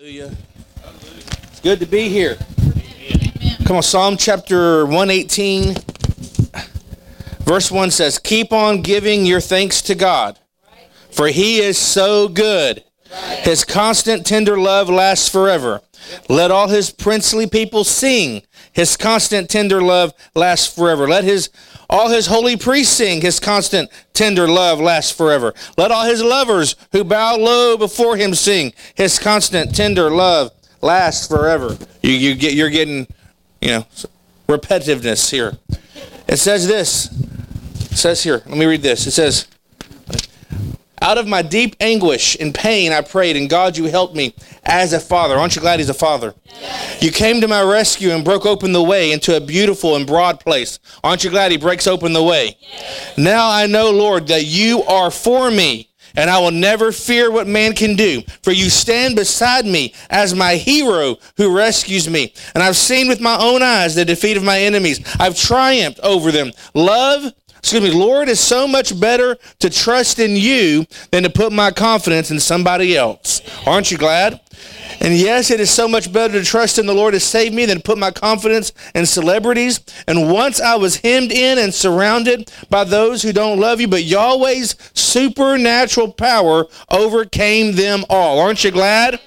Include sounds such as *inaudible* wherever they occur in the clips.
Hallelujah. It's good to be here. Come on, Psalm chapter 118, verse 1 says, Keep on giving your thanks to God, for he is so good. His constant tender love lasts forever. Let all his princely people sing. His constant tender love lasts forever. Let his all his holy priests sing. His constant tender love lasts forever. Let all his lovers who bow low before him sing. His constant tender love lasts forever. You you get you're getting, you know, repetitiveness here. It says this. It says here. Let me read this. It says out of my deep anguish and pain, I prayed, and God, you helped me as a father. Aren't you glad He's a father? Yes. You came to my rescue and broke open the way into a beautiful and broad place. Aren't you glad He breaks open the way? Yes. Now I know, Lord, that you are for me, and I will never fear what man can do. For you stand beside me as my hero who rescues me. And I've seen with my own eyes the defeat of my enemies. I've triumphed over them. Love excuse me, Lord, it's so much better to trust in you than to put my confidence in somebody else. Aren't you glad? And yes, it is so much better to trust in the Lord to save me than to put my confidence in celebrities. And once I was hemmed in and surrounded by those who don't love you, but Yahweh's supernatural power overcame them all. Aren't you glad?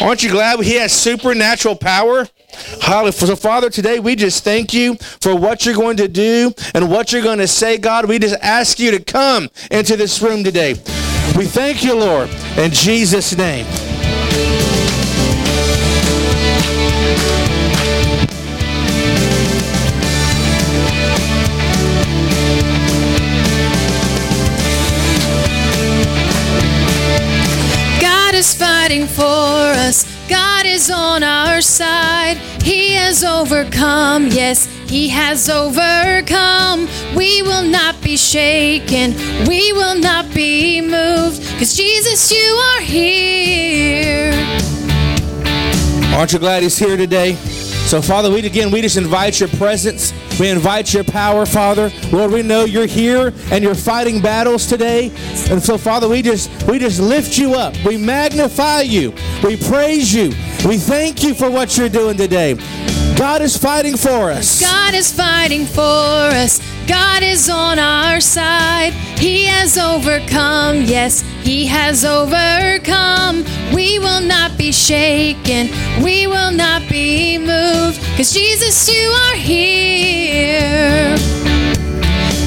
Aren't you glad he has supernatural power? Hallelujah. So, Father, today we just thank you for what you're going to do and what you're going to say, God. We just ask you to come into this room today. We thank you, Lord, in Jesus' name. God is fighting for us. God is on our side. He has overcome. Yes, He has overcome. We will not be shaken. We will not be moved. Because Jesus, you are here. Aren't you glad He's here today? So, Father, we again, we just invite your presence. We invite your power, Father. Lord, we know you're here and you're fighting battles today. And so, Father, we just we just lift you up. We magnify you. We praise you. We thank you for what you're doing today. God is fighting for us. God is fighting for us. God is on our side. He has overcome. Yes, He has overcome. We will not be shaken. We will not be moved. Because Jesus, you are here.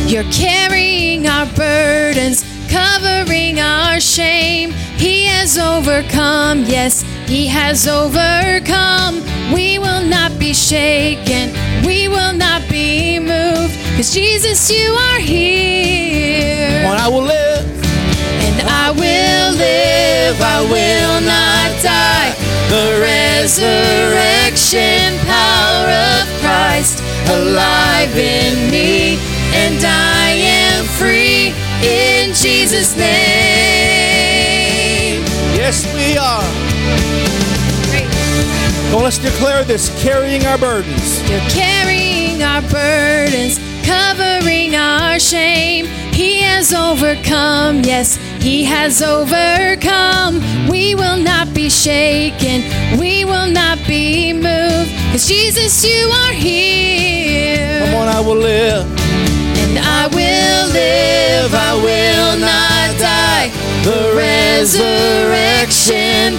You're carrying our burdens, covering our shame. He has overcome. Yes, He has overcome. We will not be shaken. We will not be moved. Because Jesus, you are here. And I will live. And I will live. I will not die. The resurrection power of Christ alive in me. And I am free in Jesus' name. Yes, we are. Well, let's declare this carrying our burdens. You're carrying our burdens, covering our shame. He has overcome, yes, He has overcome. We will not be shaken, we will not be moved. Because Jesus, you are here. Come on, I will live. And I will live, I will not die. The resurrection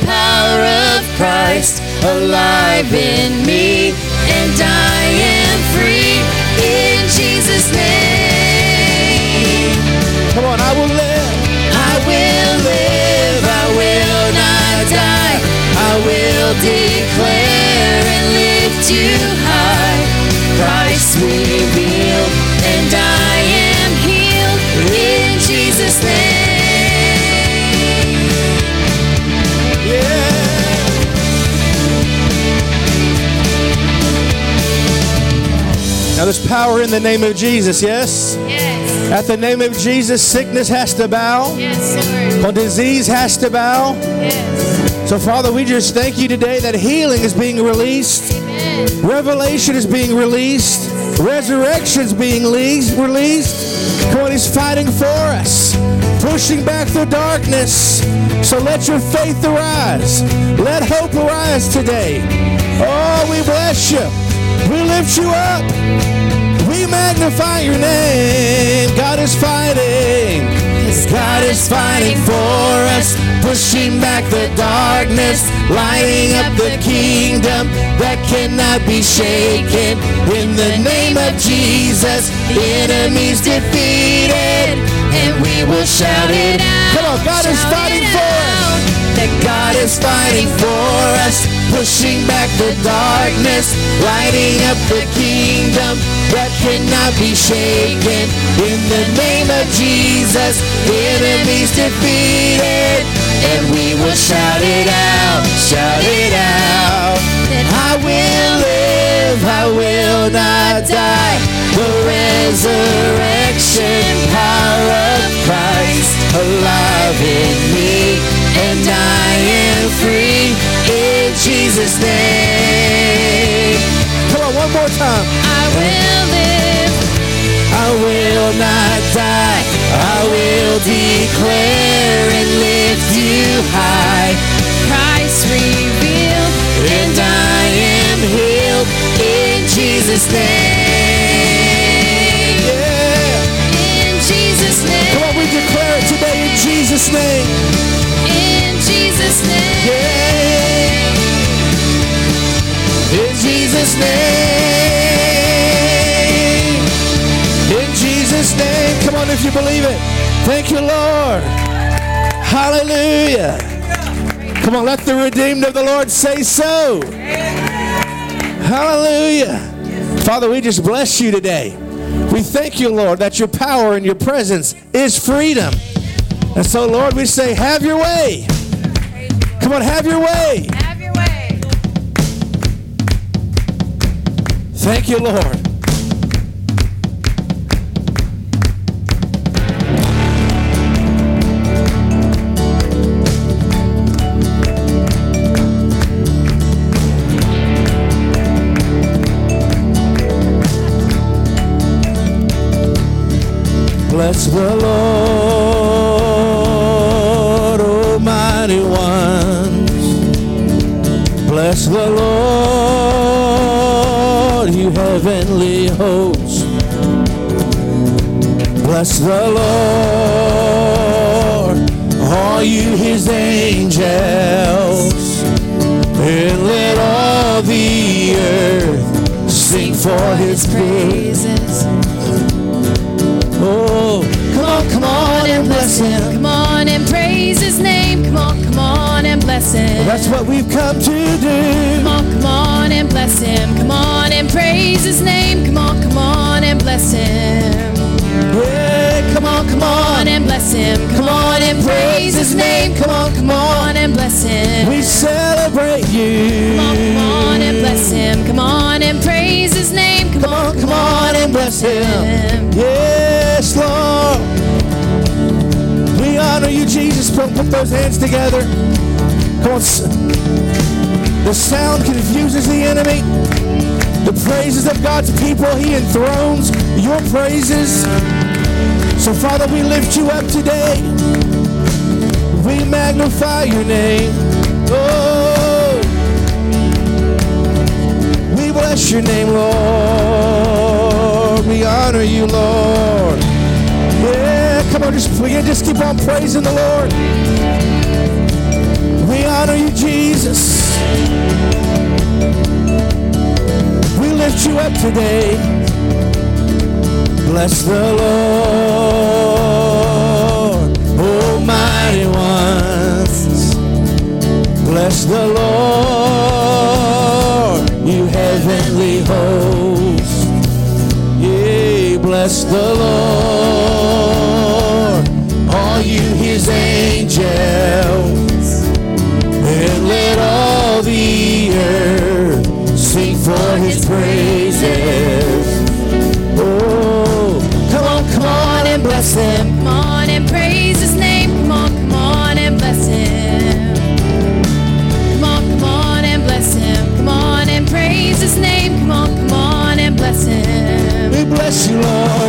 power of Christ alive in me, and I am free in Jesus' name. Come on, I will live. I will live, I will not die. I will declare and lift you high. Christ revealed, and I Now there's power in the name of Jesus, yes? Yes, At the name of Jesus, sickness has to bow. yes, Lord. Disease has to bow. Yes. So, Father, we just thank you today that healing is being released, Amen. revelation is being released, resurrection is being le- released. On, He's fighting for us. Pushing back the darkness. So let your faith arise. Let hope arise today. Oh, we bless you. We lift you up. We magnify your name. God is fighting. God is fighting for us, pushing back the darkness, lighting up the kingdom that cannot be shaken. In the name of Jesus, the enemies defeated, and we will shout it out. Come on, God is fighting for us. That God is fighting for us, pushing back the darkness, lighting up the kingdom that cannot be shaken. In the name of Jesus, enemies defeated, and we will shout it out, shout it out. I will live, I will not die. The resurrection power of Christ alive in me, and I am free in Jesus' name. Come on, one more time. I will live. I will not die. I will declare and lift you high. Christ revealed. and I am healed in Jesus' name. Jesus' name. In Jesus' name. Yeah. In Jesus' name. In Jesus' name. Come on, if you believe it. Thank you, Lord. Hallelujah. Come on, let the redeemed of the Lord say so. Hallelujah. Father, we just bless you today. We thank you, Lord, that your power and your presence is freedom. And so, Lord, we say, have your way. Come on, have your way. Have your way. Thank you, Lord. Bless the Lord, the Lord, you heavenly hosts. Bless the Lord, all you his angels. And let all the earth sing for his. Praises. Oh, come on, come on and bless him. And bless him. That's what we've come to do. Come on, come on and bless him. Come on and praise his name. Come on, come on and bless him. Yeah, come on, come on. and bless him. Come on and praise his name. Come on, come on. and bless him. We celebrate you. Come on, come on and bless him. Come on and praise his name. Come on, come on and bless him. Yes, Lord. We honor you, Jesus. Put, put those hands together. On. The sound confuses the enemy. The praises of God's people, He enthrones your praises. So, Father, we lift you up today. We magnify your name. Oh, we bless your name, Lord. We honor you, Lord. Yeah, come on, just, just keep on praising the Lord. You, Jesus. We lift you up today. Bless the Lord, Almighty ones. Bless the Lord, you heavenly hosts. Yea, bless the Lord, all you his angels. Let all the earth sing for his praises. Oh, come on, come on and bless him. Come on and praise his name. Come on, come on and bless him. Come on, come on and bless him. Come on and praise his name. Come on, come on and bless him. We bless you, Lord.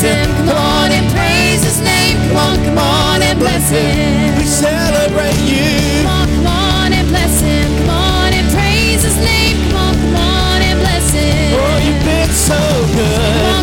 bless Him. Come on and praise His name. Come on, come on and bless Him. We celebrate You. Come on, come on and bless Him. Come on and praise His name. Come on, come on and bless Him. Oh, You've been so good.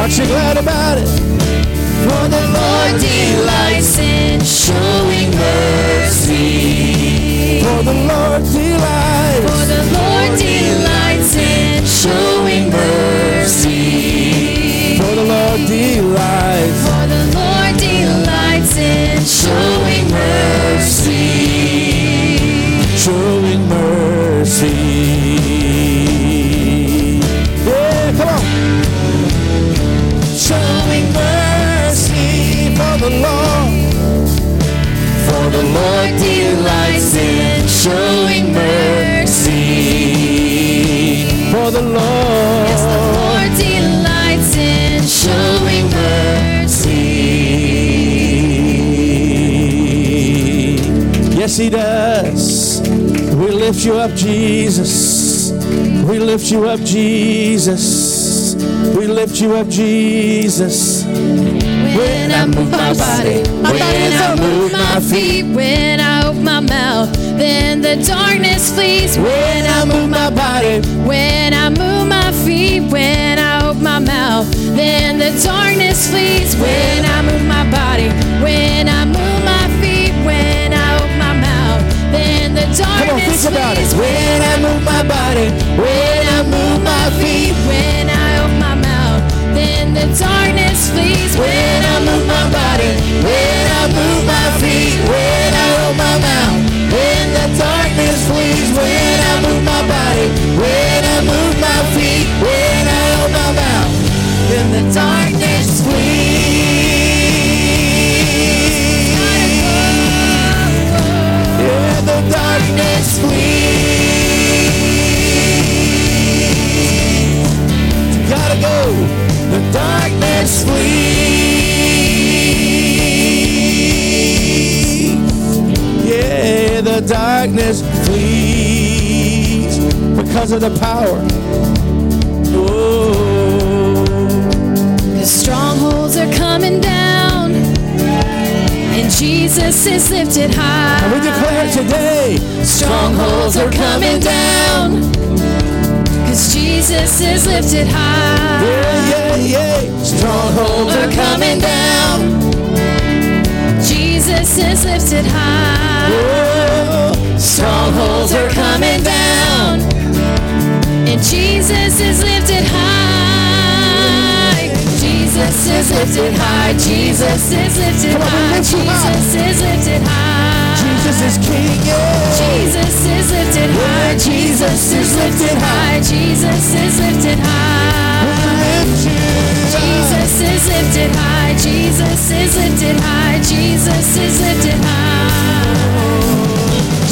Aren't you glad about it? For the Lord delights in showing mercy. For the Lord delights. For the Lord delights in showing mercy. For the Lord delights. For the Lord delights in showing mercy. Showing mercy. Mercy for the Lord. For the Lord delights in showing mercy. For the Lord. Yes, the Lord delights in showing mercy. Yes, He does. We lift you up, Jesus. We lift you up, Jesus. We lift you up, Jesus. When I move my body, when I move my feet, when I open my mouth, then the darkness flees. When I move my body, When I move my feet, when I open my mouth, then the darkness flees. When I move my body, when I move my feet, when I open my mouth, then the come on, darkness think about it. flees. When I move my body, when I move my feet, when I the darkness flees. when I move my body, when I move my feet, when I open my mouth, when the darkness flees, when I move my body, when I move my feet, when I open my mouth, then the darkness flees. Because of the power. Oh, Cause strongholds are coming down, and Jesus is lifted high. and we declare today, Strongholds are coming down. Cause Jesus is lifted high. yeah, yeah, yeah. Strongholds are coming down. Jesus is lifted high. Strongholds are coming down. Jesus is lifted high. Jesus is lifted high. Jesus is lifted high. lift him up. Jesus is lifted high. Jesus is King. Jesus is lifted high. Jesus is lifted high. Jesus is lifted high. Jesus is lifted high. Jesus is lifted high. Jesus is lifted high.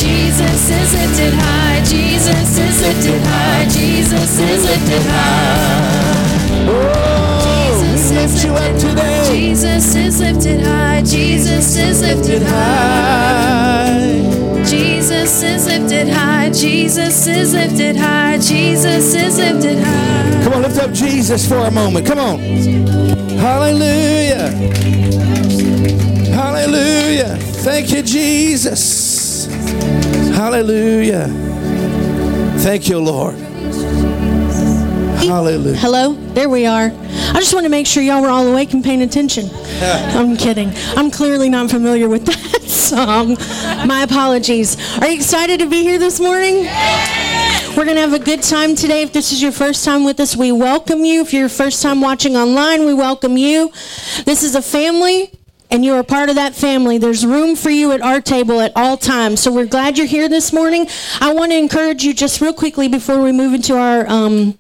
Jesus is lifted high. Jesus is lifted high. Jesus is lifted high. Oh, Jesus we lift is you up today. Jesus is lifted high. Jesus is lifted high. Jesus is lifted high. Jesus is lifted high. Jesus is lifted high. Come on, lift up Jesus for a moment. Come on. Hallelujah. Hallelujah. Thank you, Jesus. Hallelujah. Thank you, Lord. Hallelujah. Hello? There we are. I just want to make sure y'all were all awake and paying attention. I'm kidding. I'm clearly not familiar with *laughs* that song. My apologies. Are you excited to be here this morning? We're going to have a good time today. If this is your first time with us, we welcome you. If you're your first time watching online, we welcome you. This is a family and you are part of that family. There's room for you at our table at all times. So we're glad you're here this morning. I want to encourage you just real quickly before we move into our um,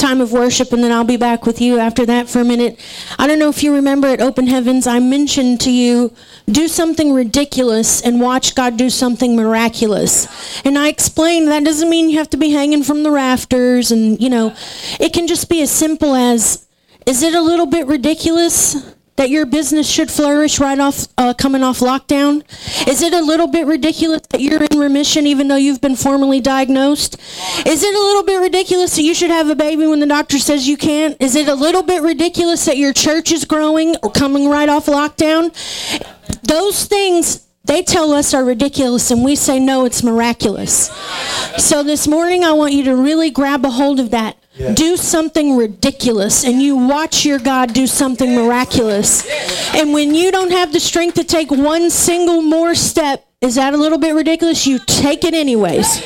time of worship, and then I'll be back with you after that for a minute. I don't know if you remember at Open Heavens, I mentioned to you do something ridiculous and watch God do something miraculous. And I explained that doesn't mean you have to be hanging from the rafters, and you know, it can just be as simple as Is it a little bit ridiculous that your business should flourish right off uh, coming off lockdown? Is it a little bit ridiculous that you're in remission even though you've been formally diagnosed? Is it a little bit ridiculous that you should have a baby when the doctor says you can't? Is it a little bit ridiculous that your church is growing or coming right off lockdown? Those things they tell us are ridiculous and we say no it's miraculous so this morning i want you to really grab a hold of that do something ridiculous and you watch your god do something miraculous. And when you don't have the strength to take one single more step is that a little bit ridiculous? You take it anyways.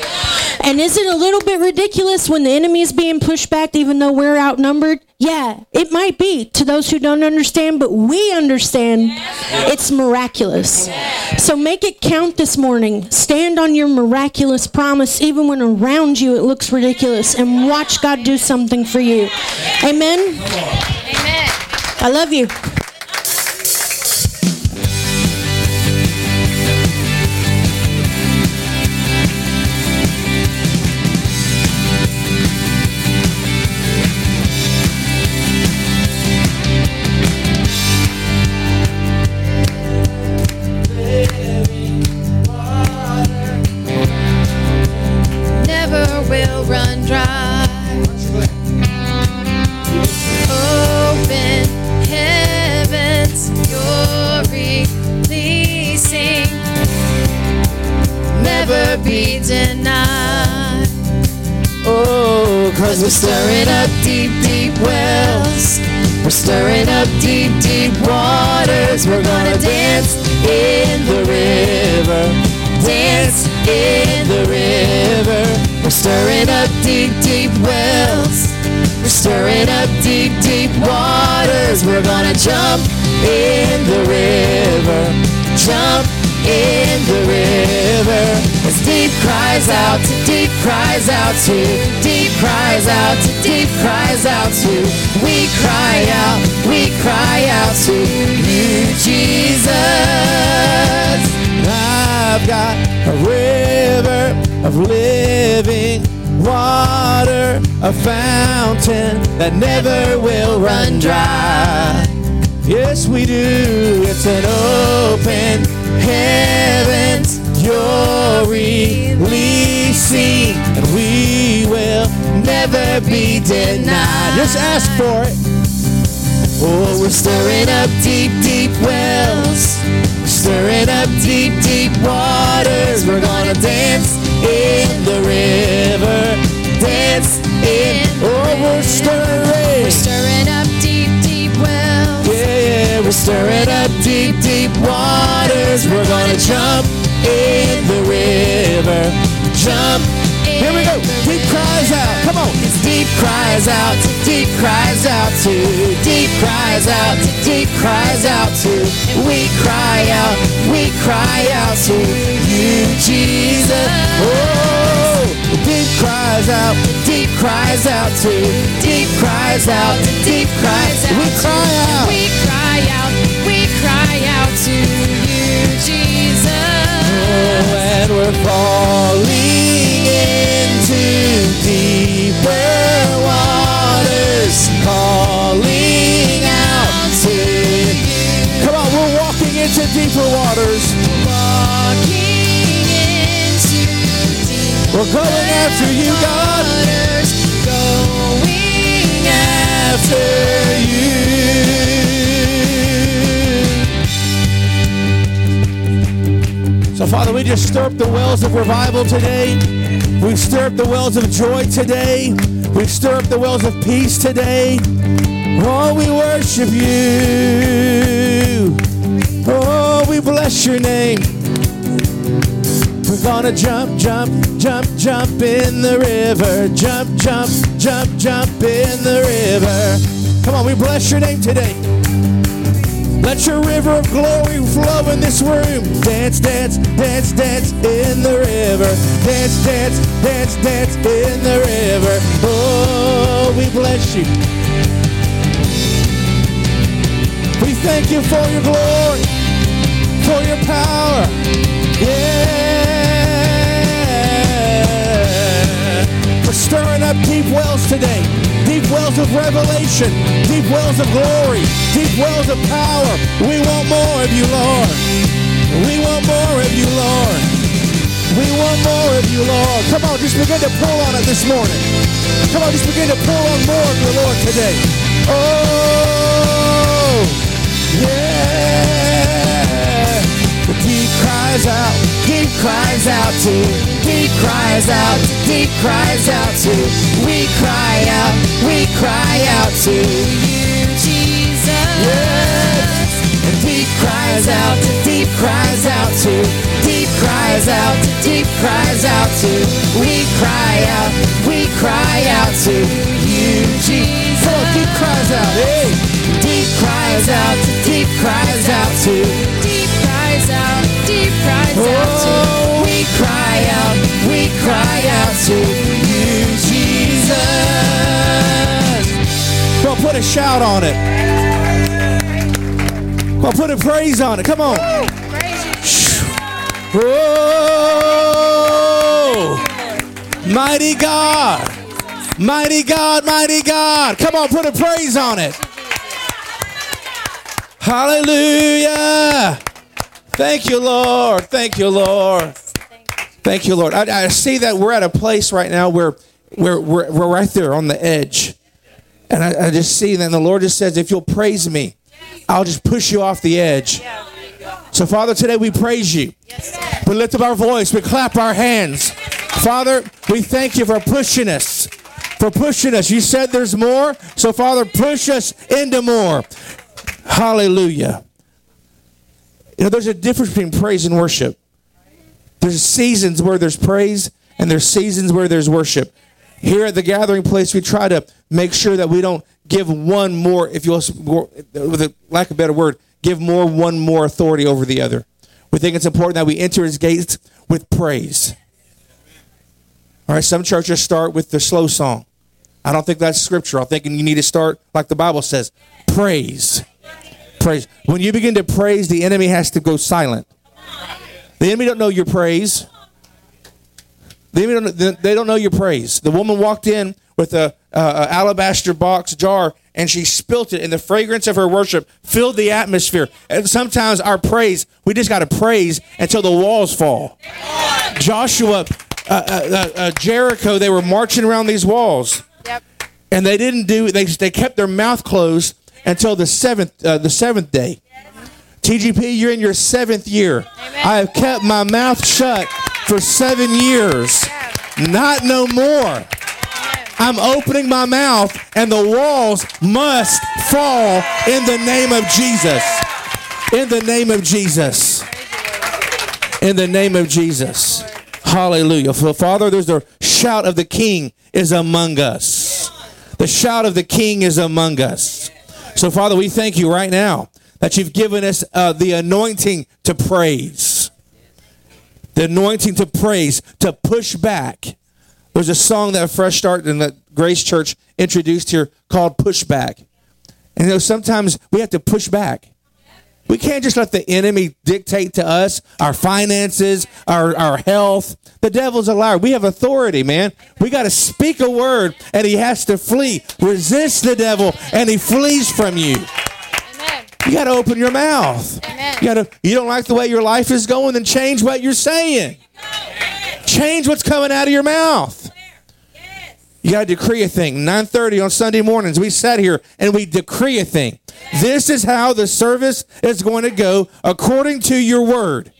And is it a little bit ridiculous when the enemy is being pushed back even though we're outnumbered? Yeah it might be to those who don't understand but we understand. It's miraculous. So make it count this morning. Stand on your miraculous promise. Even when around you it looks ridiculous and watch god do something for you. Amen? Amen. i love you deep, deep waters. We're gonna dance in the river. Dance in the river. We're stirring up deep, deep wells. We're stirring up deep, deep waters. We're gonna jump in the river. Jump in the river. As deep cries out to deep cries out to deep cries out to deep cries out to we cry out, cry out to you, Jesus. I've got a river of living water, a fountain that never will run dry. Yes, we do. It's an open heavens. You're releasing, and we will never be denied. Just ask for it. Oh, we're Stirring up deep, deep wells. We're Stirring up deep, deep waters. We're gonna dance in the river. Dance in. Oh, we're stirring. We're stirring up deep, deep wells. Yeah, yeah, we're stirring up deep, deep waters. We're gonna jump in the river. Jump. Here we go. Deep cries out. Come on. Deep cries out to deep cries out to deep cries out to deep cries out to we cry out, we cry out to you, Jesus. Oh, deep cries out. Deep cries out to deep cries out deep cries out. We cry out. We cry out. We cry out to you, Jesus. Oh, and we're falling into deeper waters. We're going after you, God. going After you. So, Father, we just stir up the wells of revival today. We stir up the wells of joy today. We stir up the wells of peace today. Oh, we worship you. Oh, we bless your name. We're gonna jump, jump, jump, jump in the river. Jump, jump, jump, jump in the river. Come on, we bless your name today. Let your river of glory flow in this room. Dance, dance, dance, dance in the river. Dance, dance, dance, dance in the river. Oh, we bless you. We thank you for your glory, for your power. Yeah. We're stirring up deep wells today. Deep deep wells of revelation, deep wells of glory, deep wells of power. We want more of you, Lord. We want more of you, Lord. We want more of you, Lord. Come on, just begin to pull on it this morning. Come on, just begin to pull on more of your Lord today. Oh, yeah. Cries out, deep cries out to, deep cries out, deep cries out to. We cry out, we cry out to You, Jesus. And deep cries out, deep cries out to, deep cries out, deep cries out to. We cry out, we cry out to you, Jesus. On, cries out. Deep cries out, deep cries out to. Cries out, deep cries out to. Oh, we cry out, we cry out to you, Jesus. Well, put a shout on it. Well, put a praise on it. Come on. Whoa! Mighty God. Mighty God, mighty God. Come on, put a praise on it. Hallelujah. Thank you, Lord. Thank you, Lord. Thank you, Lord. I, I see that we're at a place right now where we're, we're, we're right there on the edge. And I, I just see that the Lord just says, if you'll praise me, I'll just push you off the edge. So, Father, today we praise you. We lift up our voice, we clap our hands. Father, we thank you for pushing us. For pushing us. You said there's more. So, Father, push us into more. Hallelujah. You know, there's a difference between praise and worship. There's seasons where there's praise and there's seasons where there's worship. Here at the gathering place, we try to make sure that we don't give one more, if you will, with a lack of a better word, give more one more authority over the other. We think it's important that we enter his gates with praise. All right, some churches start with the slow song. I don't think that's scriptural. I'm thinking you need to start like the Bible says, praise. Praise. When you begin to praise, the enemy has to go silent. The enemy don't know your praise. The enemy don't, they don't know your praise. The woman walked in with a, uh, a alabaster box jar and she spilt it, and the fragrance of her worship filled the atmosphere. And sometimes our praise, we just got to praise until the walls fall. Joshua, uh, uh, uh, Jericho, they were marching around these walls, Yep. and they didn't do. They they kept their mouth closed until the seventh uh, the seventh day. TGP, you're in your seventh year. I have kept my mouth shut for seven years. Not no more. I'm opening my mouth, and the walls must fall in the name of Jesus. In the name of Jesus. In the name of Jesus. Hallelujah. For Father, there's a shout of the King is among us. The shout of the King is among us. So, Father, we thank you right now that you've given us uh, the anointing to praise. The anointing to praise, to push back. There's a song that Fresh Start and that Grace Church introduced here called Push Back. And you know, sometimes we have to push back. We can't just let the enemy dictate to us our finances, our, our health. The devil's a liar. We have authority, man. We got to speak a word and he has to flee. Resist the devil and he flees from you. Amen. You got to open your mouth. Amen. You got to you don't like the way your life is going then change what you're saying. Change what's coming out of your mouth. You got to decree a thing. 9:30 on Sunday mornings, we sat here and we decree a thing. This is how the service is going to go according to your word.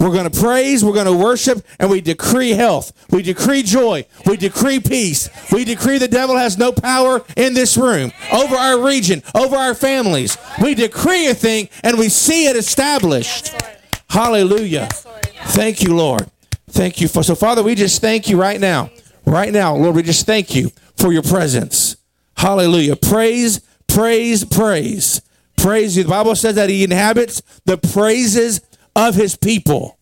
We're going to praise, we're going to worship, and we decree health. We decree joy. We decree peace. We decree the devil has no power in this room, over our region, over our families. We decree a thing and we see it established. Hallelujah. Thank you, Lord. Thank you for so Father, we just thank you right now. Right now, Lord, we just thank you for your presence. Hallelujah. Praise, praise, praise. Praise you. The Bible says that he inhabits the praises of his people.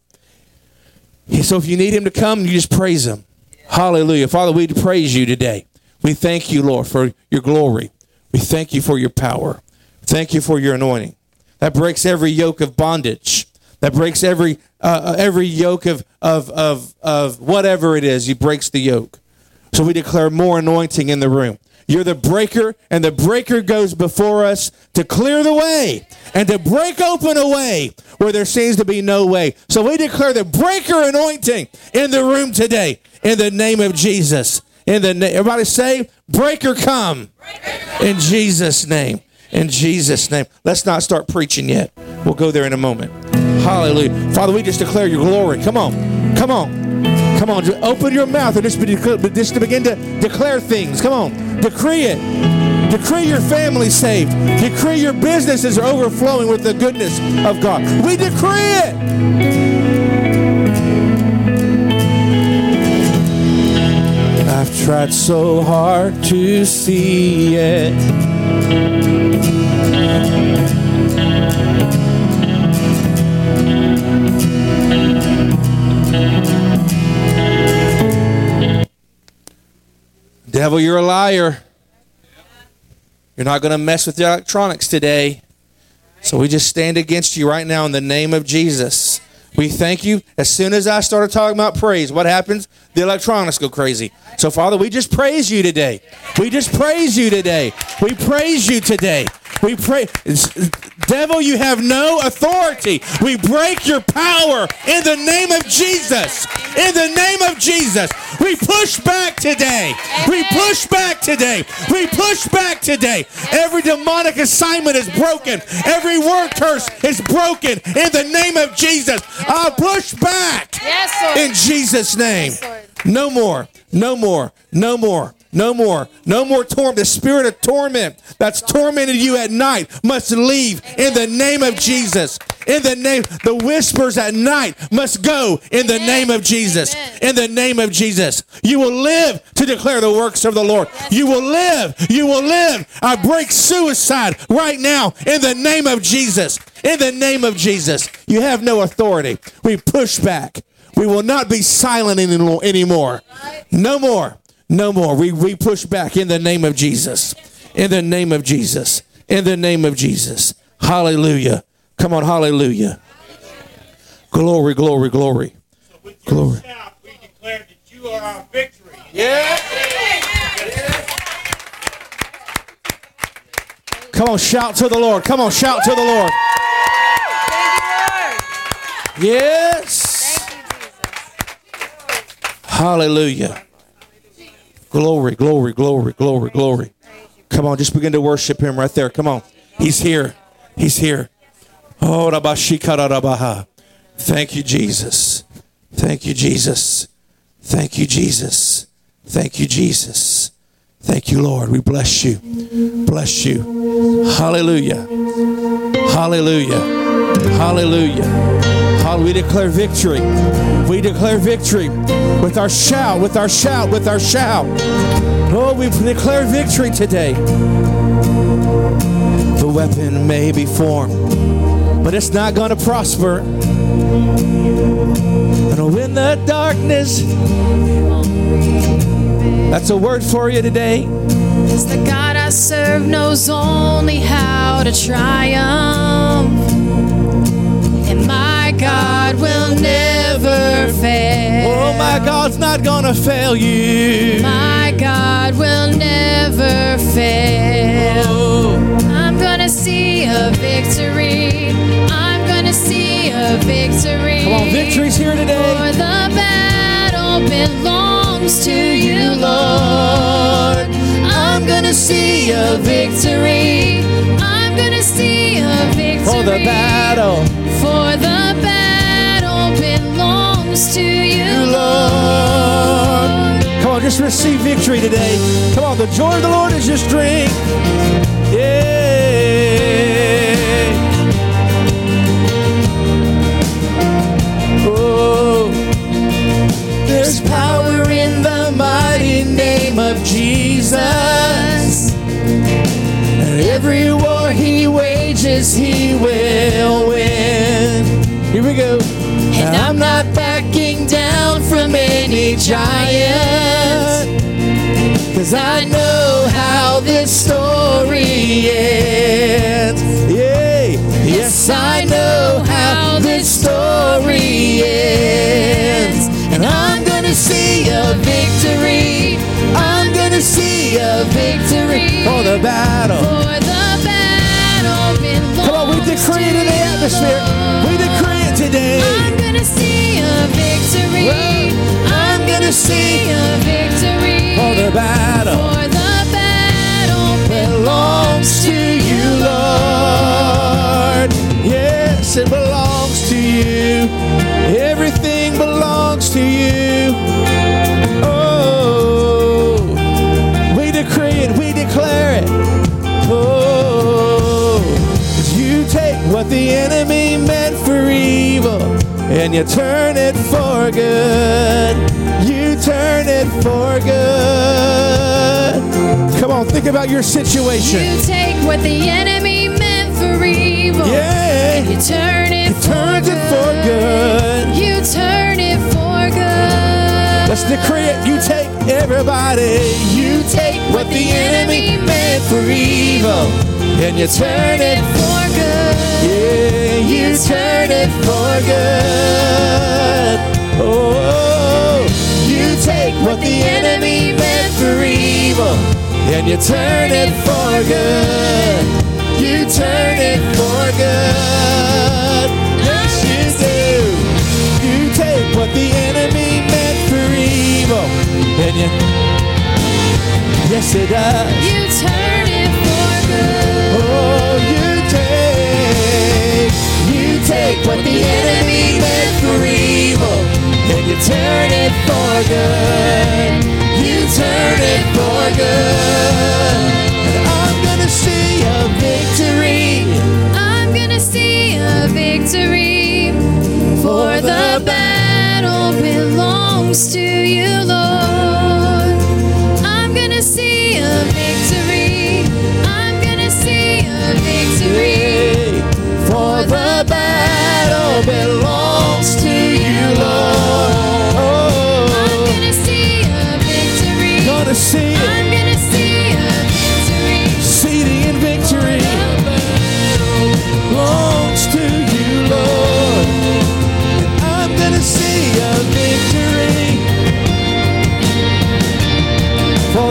So if you need him to come, you just praise him. Hallelujah. Father, we praise you today. We thank you, Lord, for your glory. We thank you for your power. Thank you for your anointing. That breaks every yoke of bondage. That breaks every uh, every yoke of, of of of whatever it is. He breaks the yoke. So we declare more anointing in the room. You're the breaker, and the breaker goes before us to clear the way and to break open a way where there seems to be no way. So we declare the breaker anointing in the room today in the name of Jesus. In the na- everybody say, breaker come in Jesus' name. In Jesus' name. Let's not start preaching yet. We'll go there in a moment. Hallelujah. Father, we just declare your glory. Come on. Come on. Come on. Just open your mouth and just, begin to declare things. Come on. Decree it. Decree your family saved. Decree your businesses are overflowing with the goodness of God. We decree it. I've tried so hard to see it. Devil, you're a liar. You're not going to mess with the electronics today. So we just stand against you right now in the name of Jesus. We thank you. As soon as I started talking about praise, what happens? The electronics go crazy. So, Father, we just praise you today. We just praise you today. We praise you today. We pray. Devil, you have no authority. We break your power in the name of Jesus. In the name of Jesus. We push back today. We push back today. We push back today. Every demonic assignment is broken. Every word curse is broken in the name of Jesus. I push back in Jesus' name. No more. No more. No more. No more. No more torment. The spirit of torment that's tormented you at night must leave in the name of Jesus. In the name, the whispers at night must go in the name of Jesus. In the name of Jesus. You will live to declare the works of the Lord. You will live. You will live. I break suicide right now in the name of Jesus. In the name of Jesus. You have no authority. We push back. We will not be silent anymore. No more. No more. We, we push back in the name of Jesus. In the name of Jesus. In the name of Jesus. Hallelujah. Come on, hallelujah. Glory, glory, glory. Glory. shout, we declare that you are our victory. Yeah. Come on, shout to the Lord. Come on, shout to the Lord. Yes. Hallelujah. Glory, glory, glory, glory, glory. Come on, just begin to worship him right there. Come on. He's here. He's here. Oh, rabashikarabaha. Thank you, Jesus. Thank you, Jesus. Thank you, Jesus. Thank you, Jesus. Thank you, Lord. We bless you. Bless you. Hallelujah. Hallelujah. Hallelujah. Hall- We declare victory. We declare victory with our shout, with our shout, with our shout. Oh, we declare victory today. The weapon may be formed, but it's not going to prosper. And when the darkness, that's a word for you today. Cause the God I serve knows only how to triumph. And my God will never fail. Oh, my God's not going to fail you. My God will never fail. Oh. I'm gonna see a victory. I'm gonna see a victory. Come on, victory's here For today. the battle belongs to you, Lord. I'm gonna see a victory. I'm gonna see a victory. For the battle, For the battle belongs to you, Lord. Come on, just receive victory today. Come on, the joy of the Lord is your strength. Yeah. Of Jesus. And every war he wages, he will win. Here we go. And I'm not backing down from any giant. Cause I know how this story ends. Yeah. Yes, I know how this story ends. And I'm gonna see a victory a victory for the battle. For the battle Come on, we decree it in the atmosphere. The enemy meant for evil and you turn it for good. You turn it for good. Come on, think about your situation. You take what the enemy meant for evil. Yeah. You turn it turns for it for good. You turn it for good. Let's decree it. You take everybody. You take what the enemy meant for evil, and you turn it. for good. Yeah, you turn it for good. Oh, you take what the enemy meant for evil, and you turn it for good. You turn it for good. Yes, you do. You take what the enemy meant for evil, and you. Yes, it does. You turn it for good. Take what the enemy meant for evil, and you turn it for good. You turn it for good. And I'm gonna see a victory. I'm gonna see a victory. For the battle belongs to you, Lord.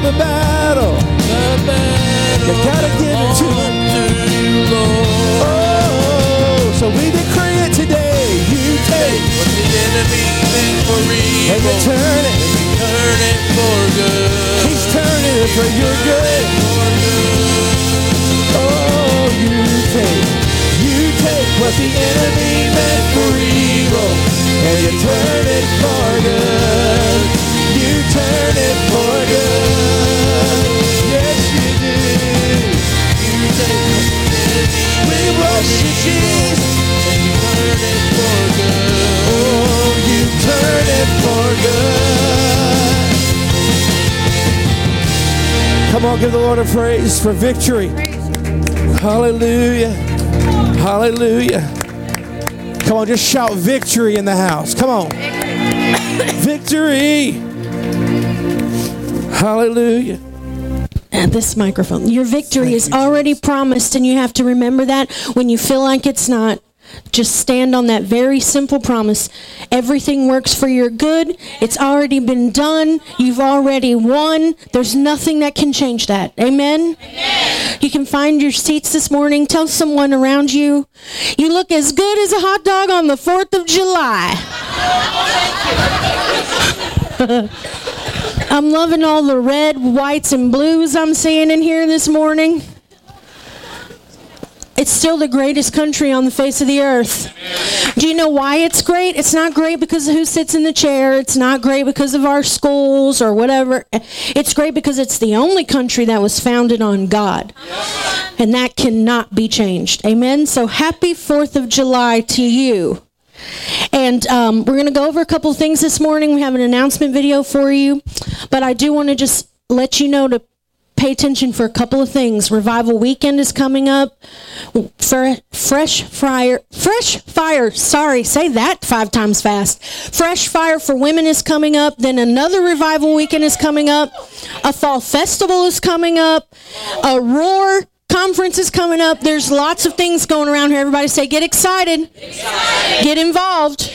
For the battle. You gotta give it to him. Oh, so we decree it today. You take What the enemy meant for evil and you evil, turn it. turn it for good. He's turning it for your good. Oh, you take, you take what the enemy meant for evil, and you turn it for good. You turn it for good. On, give the Lord a praise for victory. Hallelujah. Hallelujah. Come on, just shout victory in the house. Come on. Victory. Hallelujah. at this microphone. Your victory is already promised, and you have to remember that when you feel like it's not. Just stand on that very simple promise. Everything works for your good. It's already been done. You've already won. There's nothing that can change that. Amen? You can find your seats this morning. Tell someone around you, you look as good as a hot dog on the 4th of July. *laughs* I'm loving all the red, whites, and blues I'm seeing in here this morning. It's still the greatest country on the face of the earth. Do you know why it's great? It's not great because of who sits in the chair. It's not great because of our schools or whatever. It's great because it's the only country that was founded on God. And that cannot be changed. Amen. So happy 4th of July to you. And um, we're going to go over a couple things this morning. We have an announcement video for you. But I do want to just let you know to pay attention for a couple of things. Revival weekend is coming up. Fresh fire, fresh fire. Sorry, say that five times fast. Fresh fire for women is coming up. Then another revival weekend is coming up. A fall festival is coming up. A roar conference is coming up. There's lots of things going around here. Everybody say, get excited. Get involved.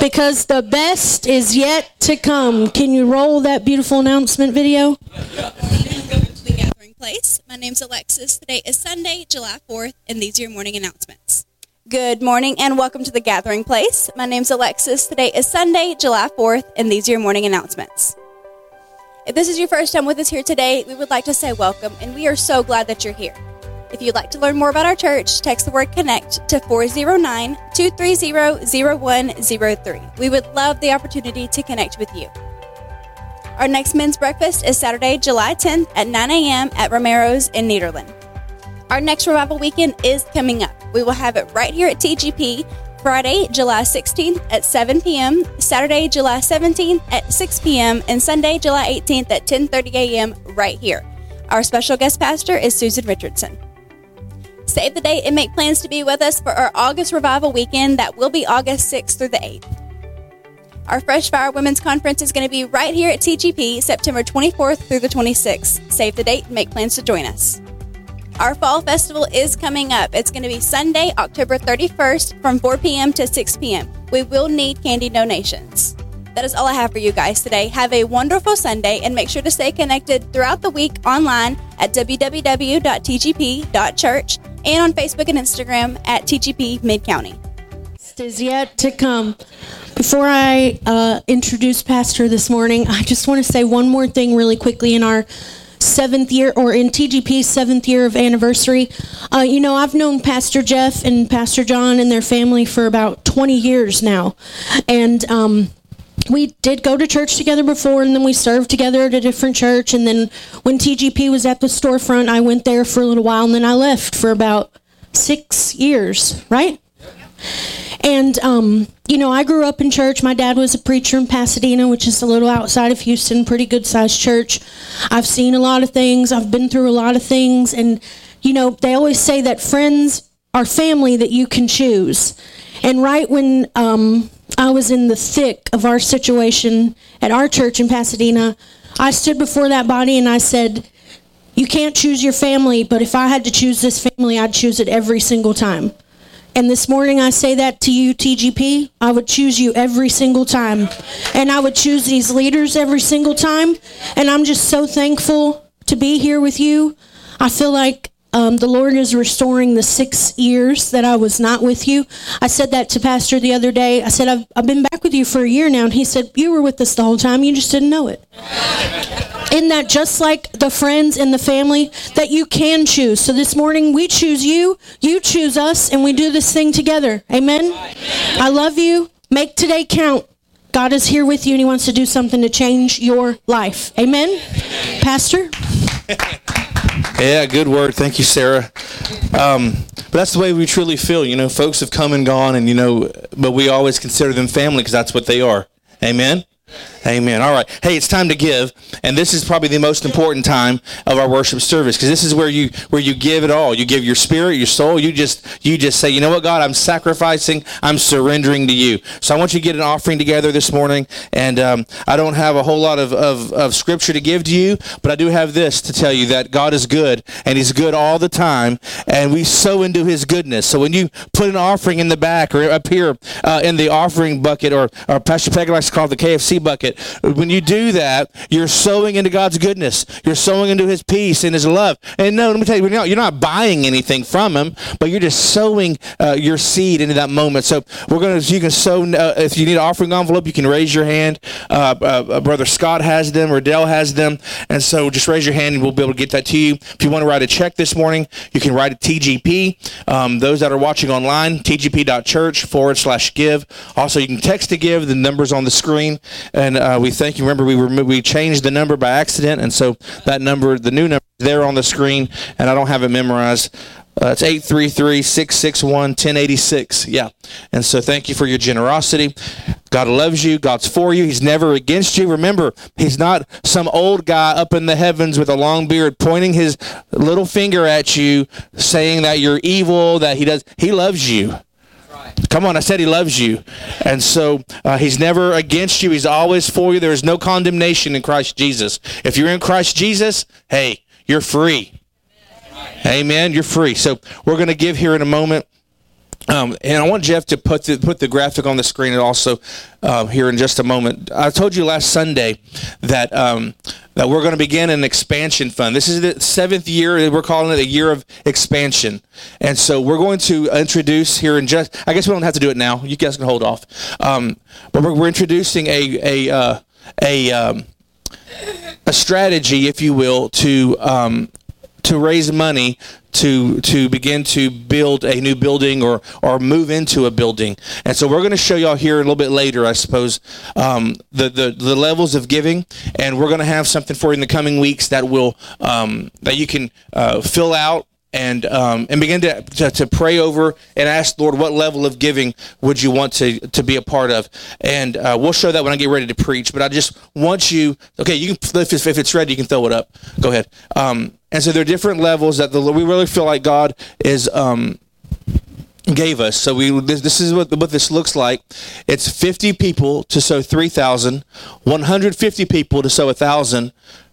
Because the best is yet to come. Can you roll that beautiful announcement video? Welcome to the Gathering Place. My name's Alexis. Today is Sunday, July 4th, and these are your morning announcements. Good morning and welcome to the Gathering Place. My name's Alexis. Today is Sunday, July 4th, and these are your morning announcements. If this is your first time with us here today, we would like to say welcome, and we are so glad that you're here. If you'd like to learn more about our church, text the word connect to 409 230 0103. We would love the opportunity to connect with you. Our next men's breakfast is Saturday, July 10th at 9 a.m. at Romero's in Nederland. Our next revival weekend is coming up. We will have it right here at TGP Friday, July 16th at 7 p.m., Saturday, July 17th at 6 p.m., and Sunday, July 18th at 10:30 a.m. right here. Our special guest pastor is Susan Richardson. Save the date and make plans to be with us for our August revival weekend that will be August 6th through the 8th. Our Fresh Fire Women's Conference is going to be right here at TGP September 24th through the 26th. Save the date and make plans to join us. Our fall festival is coming up. It's going to be Sunday, October 31st from 4 p.m. to 6 p.m. We will need candy donations. That is all I have for you guys today. Have a wonderful Sunday and make sure to stay connected throughout the week online at www.tgp.church and on Facebook and Instagram at TGP Mid County. is yet to come. Before I uh, introduce Pastor this morning, I just want to say one more thing really quickly in our seventh year or in TGP's seventh year of anniversary. Uh, you know, I've known Pastor Jeff and Pastor John and their family for about 20 years now. And, um, we did go to church together before and then we served together at a different church and then when TGP was at the storefront I went there for a little while and then I left for about 6 years, right? And, um, you know, I grew up in church. My dad was a preacher in Pasadena, which is a little outside of Houston, pretty good sized church. I've seen a lot of things, I've been through a lot of things. And, you know, they always say that friends are family that you can choose. And right when um, I was in the thick of our situation at our church in Pasadena, I stood before that body and I said, You can't choose your family, but if I had to choose this family, I'd choose it every single time. And this morning I say that to you, TGP. I would choose you every single time. And I would choose these leaders every single time. And I'm just so thankful to be here with you. I feel like um, the Lord is restoring the six years that I was not with you. I said that to Pastor the other day. I said, I've, I've been back with you for a year now. And he said, You were with us the whole time. You just didn't know it. Isn't that just like the friends and the family that you can choose? So this morning we choose you, you choose us, and we do this thing together. Amen? I love you. Make today count. God is here with you and he wants to do something to change your life. Amen? Pastor? *laughs* Yeah, good word. Thank you, Sarah. Um, but that's the way we truly feel. You know, folks have come and gone, and you know, but we always consider them family because that's what they are. Amen. Amen. All right. Hey, it's time to give, and this is probably the most important time of our worship service because this is where you where you give it all. You give your spirit, your soul. You just you just say, you know what, God, I'm sacrificing. I'm surrendering to you. So I want you to get an offering together this morning, and um, I don't have a whole lot of, of of scripture to give to you, but I do have this to tell you that God is good, and He's good all the time, and we sow into His goodness. So when you put an offering in the back or up here uh, in the offering bucket, or or Pastor Peggy likes to call it the KFC bucket. When you do that, you're sowing into God's goodness. You're sowing into His peace and His love. And no, let me tell you, you're not, buying anything from Him, but you're just sowing uh, your seed into that moment. So we're gonna, you can sow. Uh, if you need an offering envelope, you can raise your hand. Uh, uh, Brother Scott has them, or Dell has them, and so just raise your hand, and we'll be able to get that to you. If you want to write a check this morning, you can write a TGP. Um, those that are watching online, tgp.church forward slash give. Also, you can text to give. The number's on the screen, and uh, we thank you. Remember, we we changed the number by accident, and so that number, the new number, is there on the screen, and I don't have it memorized. Uh, it's 833-661-1086. Yeah. And so thank you for your generosity. God loves you. God's for you. He's never against you. Remember, he's not some old guy up in the heavens with a long beard pointing his little finger at you saying that you're evil, that he does. He loves you. Come on, I said he loves you. And so uh, he's never against you. He's always for you. There is no condemnation in Christ Jesus. If you're in Christ Jesus, hey, you're free. Amen. You're free. So we're going to give here in a moment. Um, and I want Jeff to put the, put the graphic on the screen and also uh, here in just a moment. I told you last Sunday that um, that we're going to begin an expansion fund. This is the seventh year. We're calling it a year of expansion. And so we're going to introduce here in just, I guess we don't have to do it now. You guys can hold off. Um, but we're, we're introducing a, a, uh, a, um, a strategy, if you will, to um, to raise money to to begin to build a new building or or move into a building. And so we're going to show y'all here a little bit later, I suppose, um, the, the the levels of giving, and we're going to have something for you in the coming weeks that will um, that you can uh, fill out and um, and begin to, to, to pray over and ask Lord what level of giving would you want to to be a part of and uh, we'll show that when I get ready to preach but I just want you okay you can if it's, if it's ready you can throw it up go ahead um, and so there are different levels that the Lord we really feel like God is um, gave us. So we this, this is what what this looks like. It's 50 people to sow 3,000, 150 people to sow 1,000,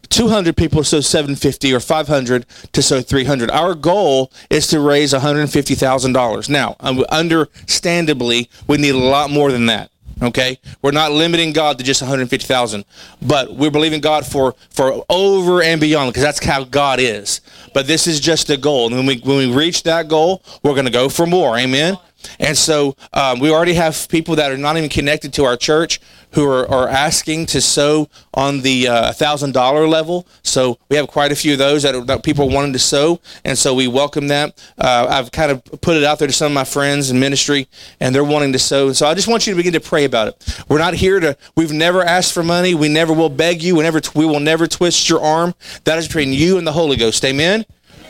200 people sow 750 or 500 to sow 300. Our goal is to raise $150,000. Now, understandably, we need a lot more than that. Okay, we're not limiting God to just 150,000, but we're believing God for for over and beyond because that's how God is. But this is just a goal, and when we when we reach that goal, we're going to go for more. Amen. And so um, we already have people that are not even connected to our church who are, are asking to sow on the uh, thousand dollar level. So we have quite a few of those that, are, that people are wanting to sow, and so we welcome that. Uh, I've kind of put it out there to some of my friends in ministry, and they're wanting to sow. So I just want you to begin to pray about it. We're not here to. We've never asked for money. We never will beg you. We never. We will never twist your arm. That is between you and the Holy Ghost. Amen.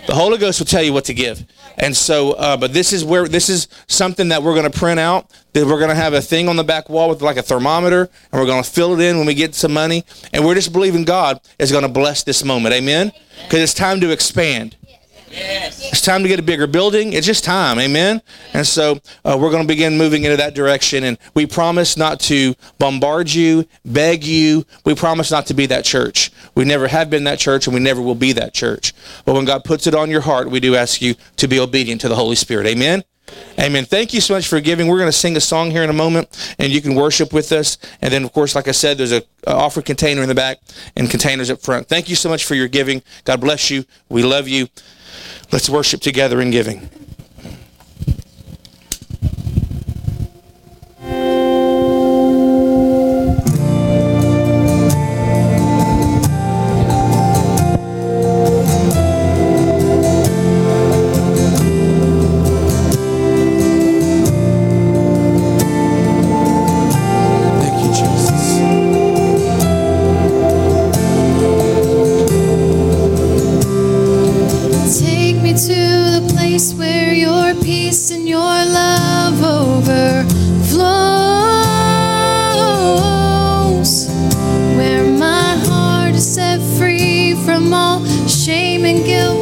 The Holy Ghost will tell you what to give. And so, uh, but this is where this is something that we're going to print out. That we're going to have a thing on the back wall with like a thermometer, and we're going to fill it in when we get some money. And we're just believing God is going to bless this moment. Amen. Because it's time to expand. It's time to get a bigger building. It's just time. Amen. And so uh, we're going to begin moving into that direction. And we promise not to bombard you, beg you. We promise not to be that church. We never have been that church and we never will be that church. But when God puts it on your heart, we do ask you to be obedient to the Holy Spirit. Amen. Amen. Thank you so much for giving. We're going to sing a song here in a moment, and you can worship with us. And then, of course, like I said, there's a, a offer container in the back and containers up front. Thank you so much for your giving. God bless you. We love you. Let's worship together in giving. Shame and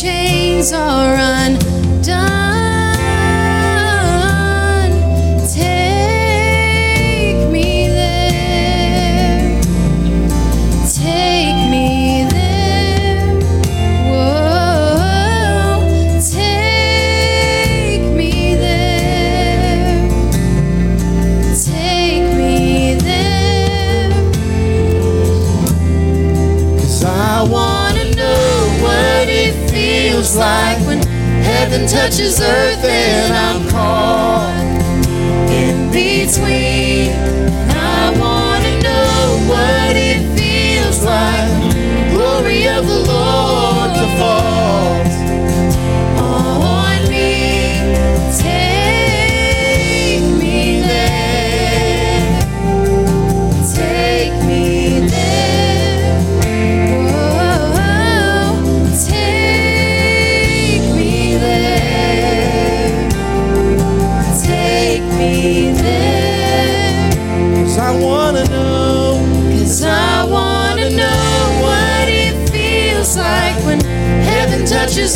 chains are undone. Heaven touches earth and I'm caught in between. I wanna know what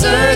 touches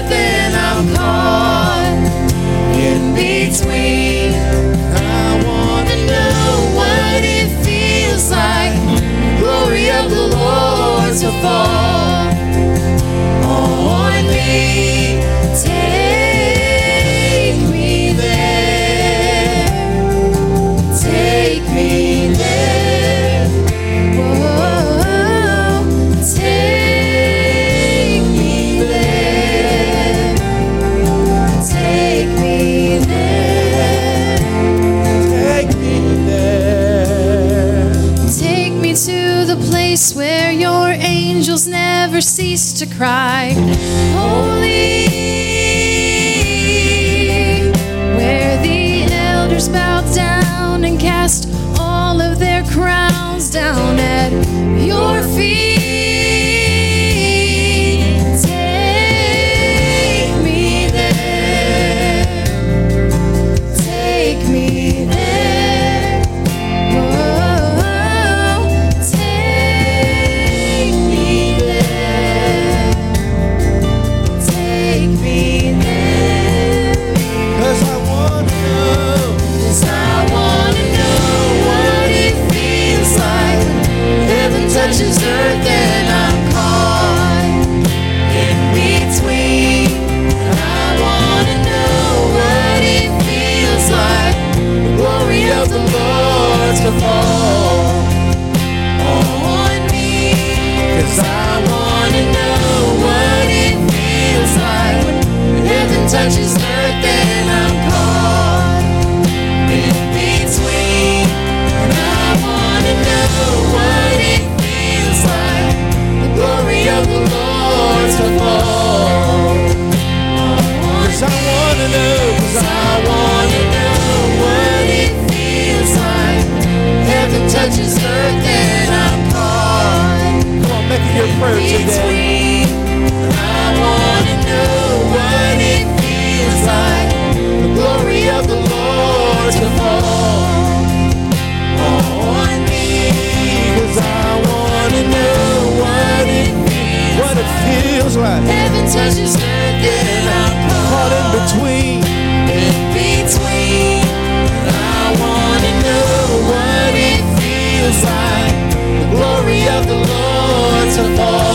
to cry. Holy, touches earth and I'm caught in between. And I wanna know what it feels like, the glory of the Lord to fall. Cause I wanna know. Cause I wanna know what it feels like. Heaven touches earth and I'm caught Come on, make it your prayer today. I wanna know what it feels like. The glory of the Lord to fall on me. 'Cause I wanna know what it feels what it feels like. Heaven touches earth and I'm Caught caught in between. in between. I wanna know what it feels like. The glory of the Lord to fall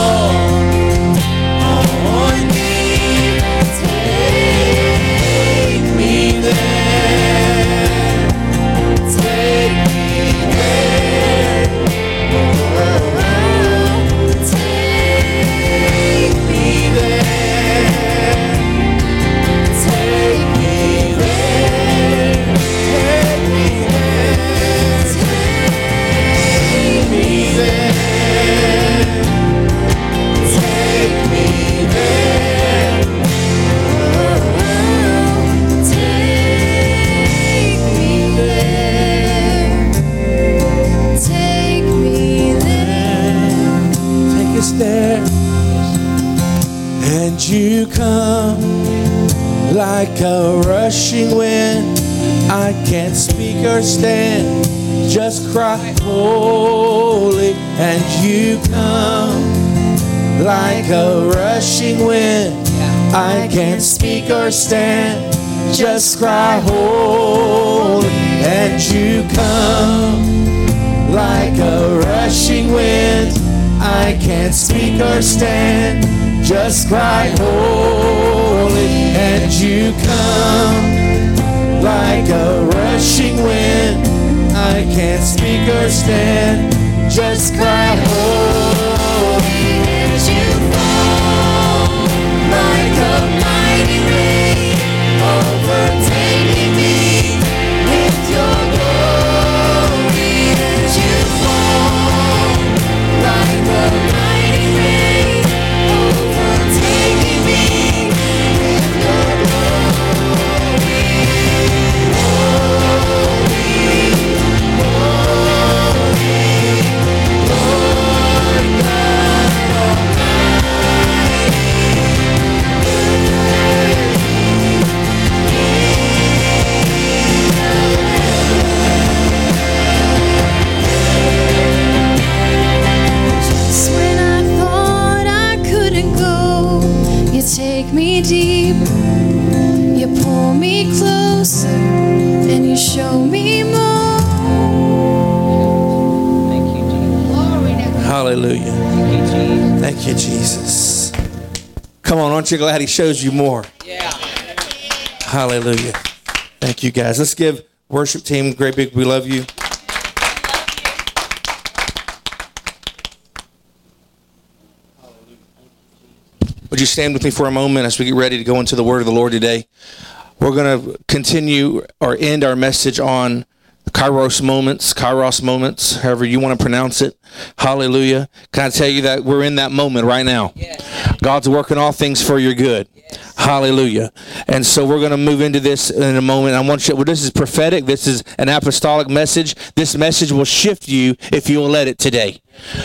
stand, just cry holy. And you come like a rushing wind. I can't speak or stand, just cry holy. And you come like a rushing wind. I can't speak or stand, just cry holy. And you fall like a overtaking me deep. You pull me closer and you show me more. Hallelujah. Thank you, Jesus. Come on, aren't you glad he shows you more? Yeah. Hallelujah. Thank you, guys. Let's give worship team great big we love you. You stand with me for a moment as we get ready to go into the word of the Lord today? We're going to continue or end our message on Kairos moments, Kairos moments, however you want to pronounce it. Hallelujah. Can I tell you that we're in that moment right now? God's working all things for your good. Hallelujah. And so we're going to move into this in a moment. I want you, well, this is prophetic. This is an apostolic message. This message will shift you if you will let it today.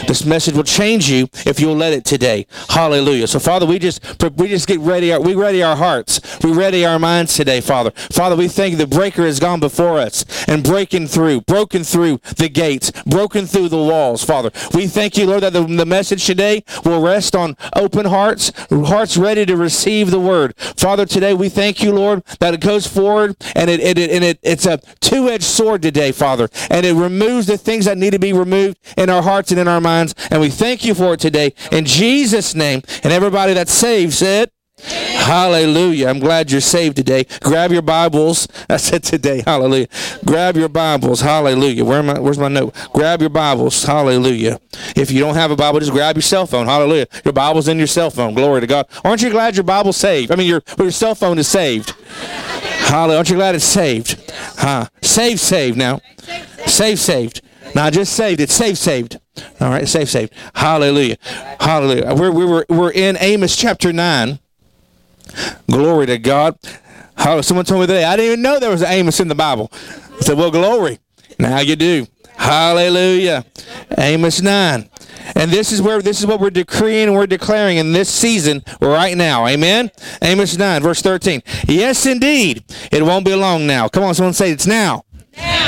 This message will change you if you'll let it today. Hallelujah. So Father, we just we just get ready. We ready our hearts. We ready our minds today, Father. Father, we thank you the breaker has gone before us and breaking through, broken through the gates, broken through the walls, Father. We thank you, Lord, that the, the message today will rest on open hearts, hearts ready to receive the word. Father, today we thank you, Lord, that it goes forward and it, it, it and it, it's a two-edged sword today, Father, and it removes the things that need to be removed in our hearts and in our minds. And we thank you for it today in Jesus' name. And everybody that's saved said, Hallelujah. I'm glad you're saved today. Grab your Bibles. *laughs* I said today. Hallelujah. Grab your Bibles. Hallelujah. Where am I, where's my note? Grab your Bibles. Hallelujah. If you don't have a Bible, just grab your cell phone. Hallelujah. Your Bible's in your cell phone. Glory to God. Aren't you glad your Bible's saved? I mean, your, your cell phone is saved. Hallelujah. Aren't you glad it's saved? Huh? Saved, saved now. Saved, saved. Not just saved. It's saved, saved. All right. Saved, saved. Hallelujah. Hallelujah. We're, we're, we're in Amos chapter 9. Glory to God. Someone told me today, I didn't even know there was an Amos in the Bible. I said, Well, glory. Now you do. Hallelujah. Amos 9. And this is where this is what we're decreeing and we're declaring in this season right now. Amen. Amos 9, verse 13. Yes, indeed. It won't be long now. Come on, someone say it's now.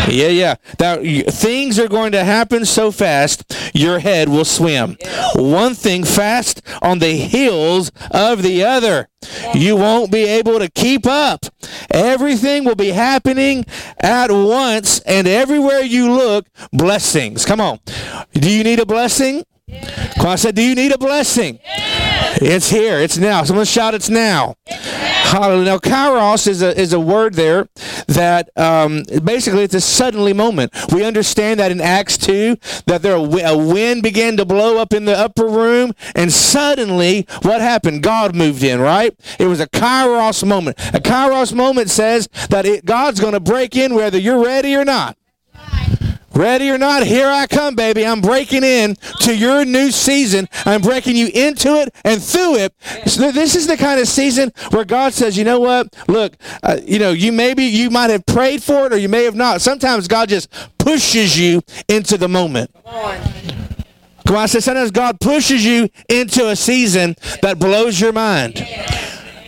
Yeah, yeah. That things are going to happen so fast, your head will swim. One thing fast on the heels of the other. You won't be able to keep up. Everything will be happening at once, and everywhere you look, blessings. Come on. Do you need a blessing? On, I said, do you need a blessing? It's here. It's now. Someone shout, it's now. Hallelujah. Now, kairos is a, is a word there that um, basically it's a suddenly moment. We understand that in Acts 2 that there a wind began to blow up in the upper room, and suddenly what happened? God moved in, right? It was a kairos moment. A kairos moment says that it, God's going to break in whether you're ready or not. Ready or not, here I come, baby. I'm breaking in to your new season. I'm breaking you into it and through it. So this is the kind of season where God says, you know what? Look, uh, you know, you maybe you might have prayed for it or you may have not. Sometimes God just pushes you into the moment. Come on. Come on, I said sometimes God pushes you into a season that blows your mind.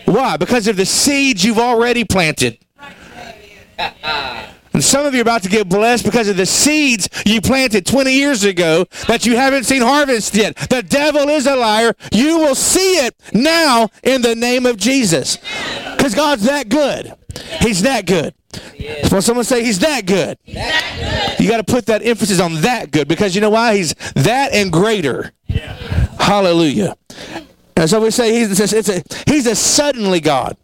Why? Because of the seeds you've already planted. And some of you are about to get blessed because of the seeds you planted 20 years ago that you haven't seen harvest yet. The devil is a liar. You will see it now in the name of Jesus. Because God's that good. He's that good. When someone say he's that good, that good. you got to put that emphasis on that good because you know why? He's that and greater. Yeah. Hallelujah. And so we say he's, it's a, he's a suddenly God.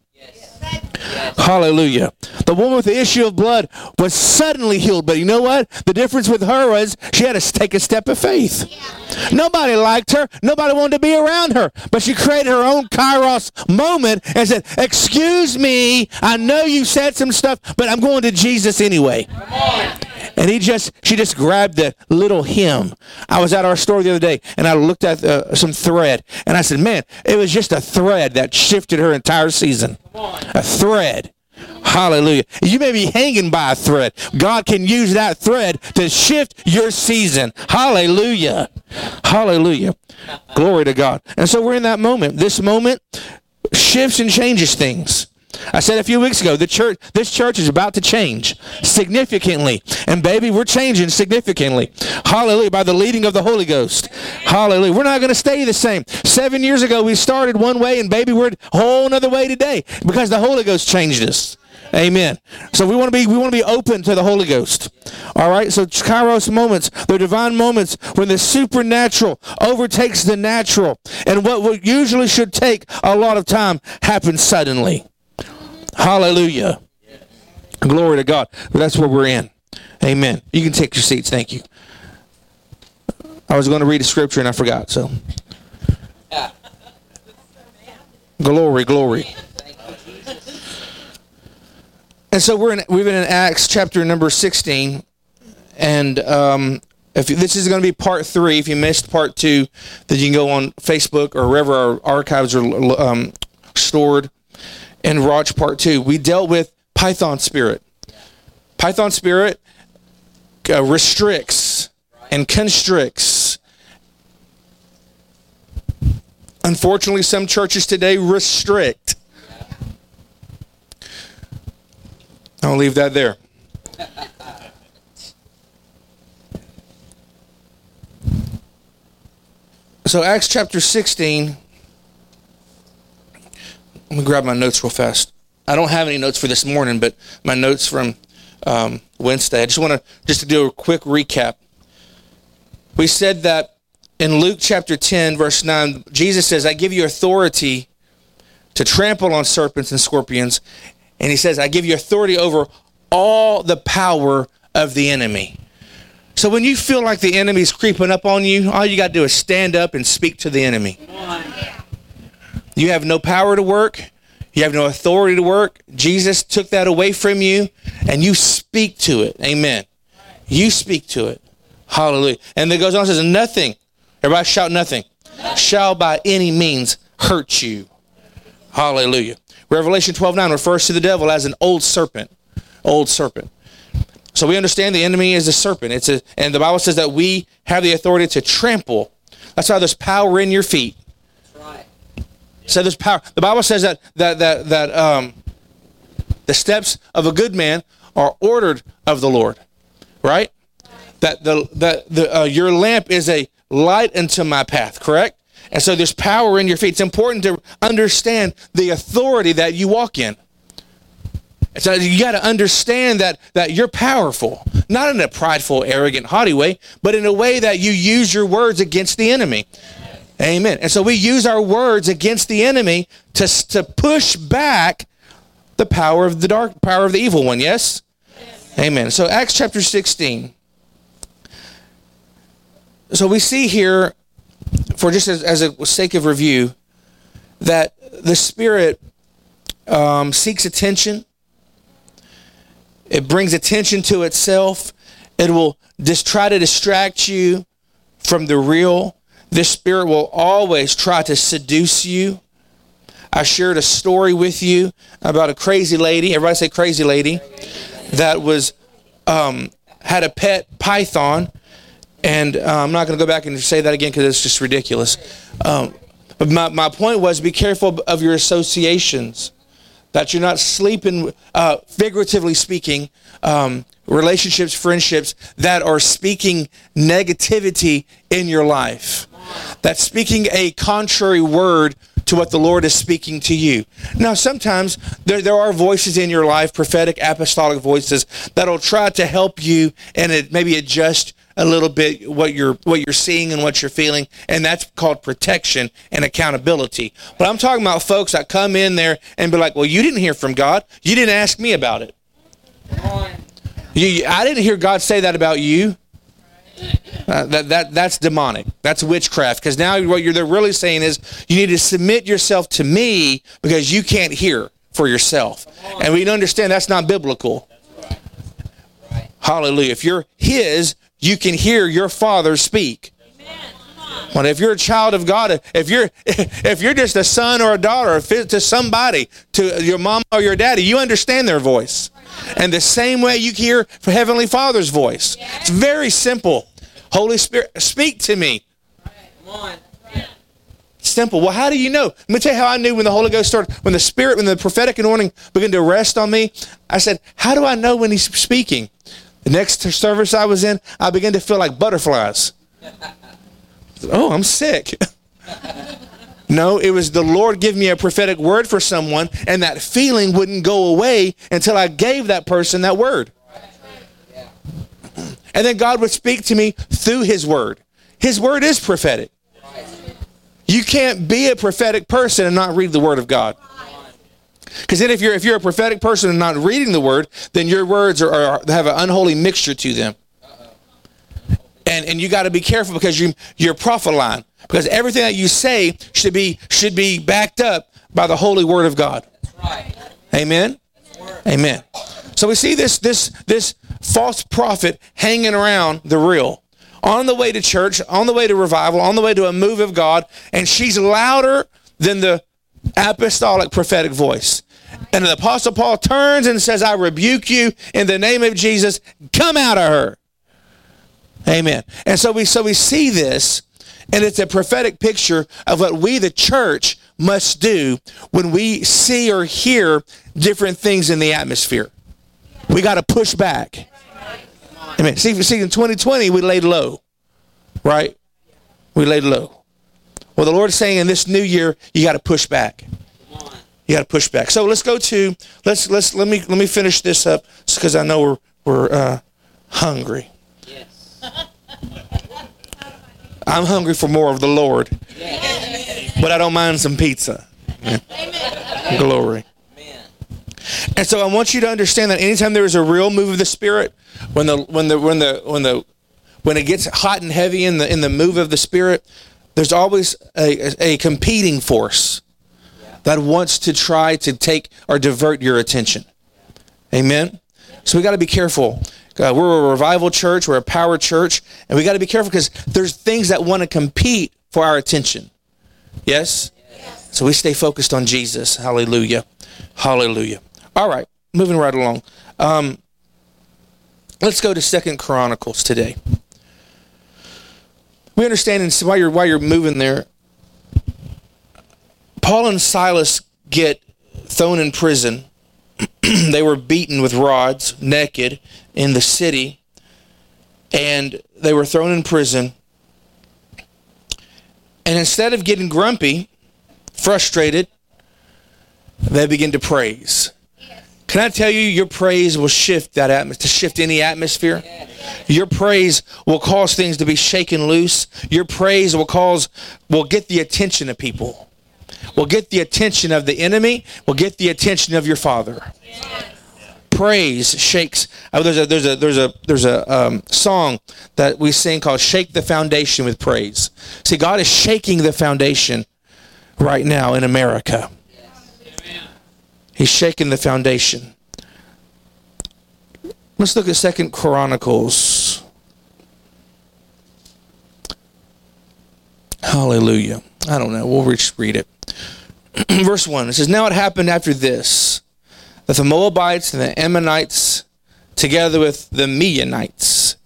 Hallelujah. The woman with the issue of blood was suddenly healed, but you know what? The difference with her was she had to take a step of faith. Yeah. Nobody liked her. Nobody wanted to be around her. But she created her own kairos moment and said, Excuse me, I know you said some stuff, but I'm going to Jesus anyway. And he just, she just grabbed the little hem. I was at our store the other day and I looked at uh, some thread and I said, man, it was just a thread that shifted her entire season. A thread. Hallelujah. You may be hanging by a thread. God can use that thread to shift your season. Hallelujah. Hallelujah. Glory to God. And so we're in that moment. This moment shifts and changes things. I said a few weeks ago, the church, this church is about to change significantly. And baby, we're changing significantly. Hallelujah. By the leading of the Holy Ghost. Hallelujah. We're not going to stay the same. Seven years ago, we started one way, and baby, we're a whole other way today because the Holy Ghost changed us. Amen. So we want to be we want to be open to the Holy Ghost. All right. So Kairos moments, the divine moments when the supernatural overtakes the natural, and what usually should take a lot of time happens suddenly. Hallelujah. Glory to God. That's where we're in. Amen. You can take your seats. Thank you. I was going to read a scripture and I forgot. So. Glory, glory. And so we're in, we've been in Acts chapter number 16. And um, if this is going to be part three, if you missed part two, then you can go on Facebook or wherever our archives are um, stored and watch part two. We dealt with Python spirit. Python spirit uh, restricts and constricts. Unfortunately, some churches today restrict I'll leave that there. So, Acts chapter 16. Let me grab my notes real fast. I don't have any notes for this morning, but my notes from um, Wednesday. I just want to just to do a quick recap. We said that in Luke chapter 10, verse 9, Jesus says, I give you authority to trample on serpents and scorpions and he says, I give you authority over all the power of the enemy. So when you feel like the enemy's creeping up on you, all you got to do is stand up and speak to the enemy. You have no power to work. You have no authority to work. Jesus took that away from you and you speak to it. Amen. You speak to it. Hallelujah. And then goes on and says, nothing, everybody shout nothing, shall by any means hurt you. Hallelujah. Revelation 12 9 refers to the devil as an old serpent. Old serpent. So we understand the enemy is a serpent. It's a, and the Bible says that we have the authority to trample. That's why there's power in your feet. So there's power. The Bible says that that that that um, the steps of a good man are ordered of the Lord, right? That the that the uh, your lamp is a light unto my path. Correct. And so there's power in your feet. It's important to understand the authority that you walk in. So you got to understand that that you're powerful, not in a prideful, arrogant, haughty way, but in a way that you use your words against the enemy. Amen. And so we use our words against the enemy to to push back the power of the dark power of the evil one. Yes. yes. Amen. So Acts chapter 16. So we see here for just as, as a sake of review, that the Spirit um, seeks attention. It brings attention to itself. It will just try to distract you from the real. This Spirit will always try to seduce you. I shared a story with you about a crazy lady. Everybody say crazy lady. That was um, had a pet python and uh, I'm not going to go back and say that again because it's just ridiculous. Um, but my, my point was be careful of your associations, that you're not sleeping, uh, figuratively speaking, um, relationships, friendships that are speaking negativity in your life. That's speaking a contrary word to what the Lord is speaking to you. Now, sometimes there, there are voices in your life, prophetic, apostolic voices, that'll try to help you and it maybe adjust a little bit what you're what you're seeing and what you're feeling, and that's called protection and accountability. But I'm talking about folks that come in there and be like, "Well, you didn't hear from God. You didn't ask me about it. You, I didn't hear God say that about you." Uh, that, that that's demonic. That's witchcraft. Because now what you're they're really saying is you need to submit yourself to me because you can't hear for yourself. And we understand that's not biblical. Hallelujah. If you're His, you can hear your father speak. But if you're a child of God, if you're *laughs* if you're just a son or a daughter to somebody, to your mom or your daddy, you understand their voice. And the same way you hear Heavenly Father's voice. It's very simple. Holy Spirit, speak to me. simple. Well, how do you know? Let me tell you how I knew when the Holy Ghost started, when the Spirit, when the prophetic anointing began to rest on me. I said, How do I know when He's speaking? The next service I was in, I began to feel like butterflies. oh, I'm sick. *laughs* no, it was the Lord give me a prophetic word for someone, and that feeling wouldn't go away until I gave that person that word. And then God would speak to me through His word. His word is prophetic. You can't be a prophetic person and not read the word of God. Because then, if you're if you're a prophetic person and not reading the word, then your words are, are have an unholy mixture to them. And and you got to be careful because you you're prophesying because everything that you say should be should be backed up by the holy word of God. Amen. Amen. So we see this this this false prophet hanging around the real on the way to church, on the way to revival, on the way to a move of God, and she's louder than the apostolic prophetic voice. And the apostle Paul turns and says, I rebuke you in the name of Jesus. Come out of her. Amen. And so we so we see this, and it's a prophetic picture of what we, the church, must do when we see or hear different things in the atmosphere. We got to push back. Amen. See, see, in 2020, we laid low, right? We laid low. Well, the Lord is saying in this new year, you got to push back. You got to push back. So let's go to let's let's let me let me finish this up because I know we're we're uh, hungry. Yes. I'm hungry for more of the Lord, yes. but I don't mind some pizza. Amen. Glory. And so I want you to understand that anytime there is a real move of the Spirit, when the when the when the when the when it gets hot and heavy in the in the move of the Spirit, there's always a, a competing force that wants to try to take or divert your attention. Amen. So we got to be careful. Uh, we're a revival church. We're a power church, and we got to be careful because there's things that want to compete for our attention. Yes. yes. So we stay focused on Jesus. Hallelujah. Hallelujah. All right, moving right along. Um, let's go to Second Chronicles today. We understand and while you're while you're moving there, Paul and Silas get thrown in prison. *clears throat* they were beaten with rods, naked, in the city, and they were thrown in prison. And instead of getting grumpy, frustrated, they begin to praise. Can I tell you, your praise will shift that atmosphere, to shift any atmosphere? Your praise will cause things to be shaken loose. Your praise will cause, will get the attention of people. Will get the attention of the enemy. Will get the attention of your father. Praise shakes. Oh, there's a there's a there's a there's a um, song that we sing called "Shake the Foundation with Praise." See, God is shaking the foundation right now in America. He's shaking the foundation. Let's look at Second Chronicles. Hallelujah. I don't know. We'll just read it. *clears throat* Verse 1. It says, Now it happened after this that the Moabites and the Ammonites, together with the Meunites,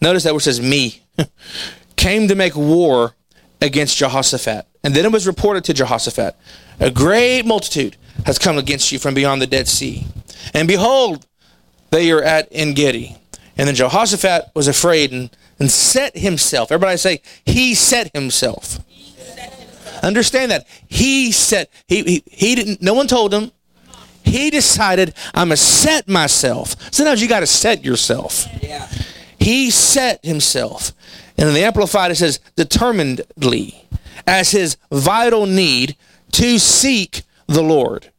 notice that it says me, *laughs* came to make war against Jehoshaphat. And then it was reported to Jehoshaphat, a great multitude has come against you from beyond the Dead Sea. And behold, they are at En Gedi. And then Jehoshaphat was afraid and, and set himself. Everybody say, he set himself. Understand that. He set, he, he, he didn't, no one told him. He decided, I'm going to set myself. Sometimes you got to set yourself. Yeah. He set himself. And in the Amplified, it says, determinedly, as his vital need to seek the Lord.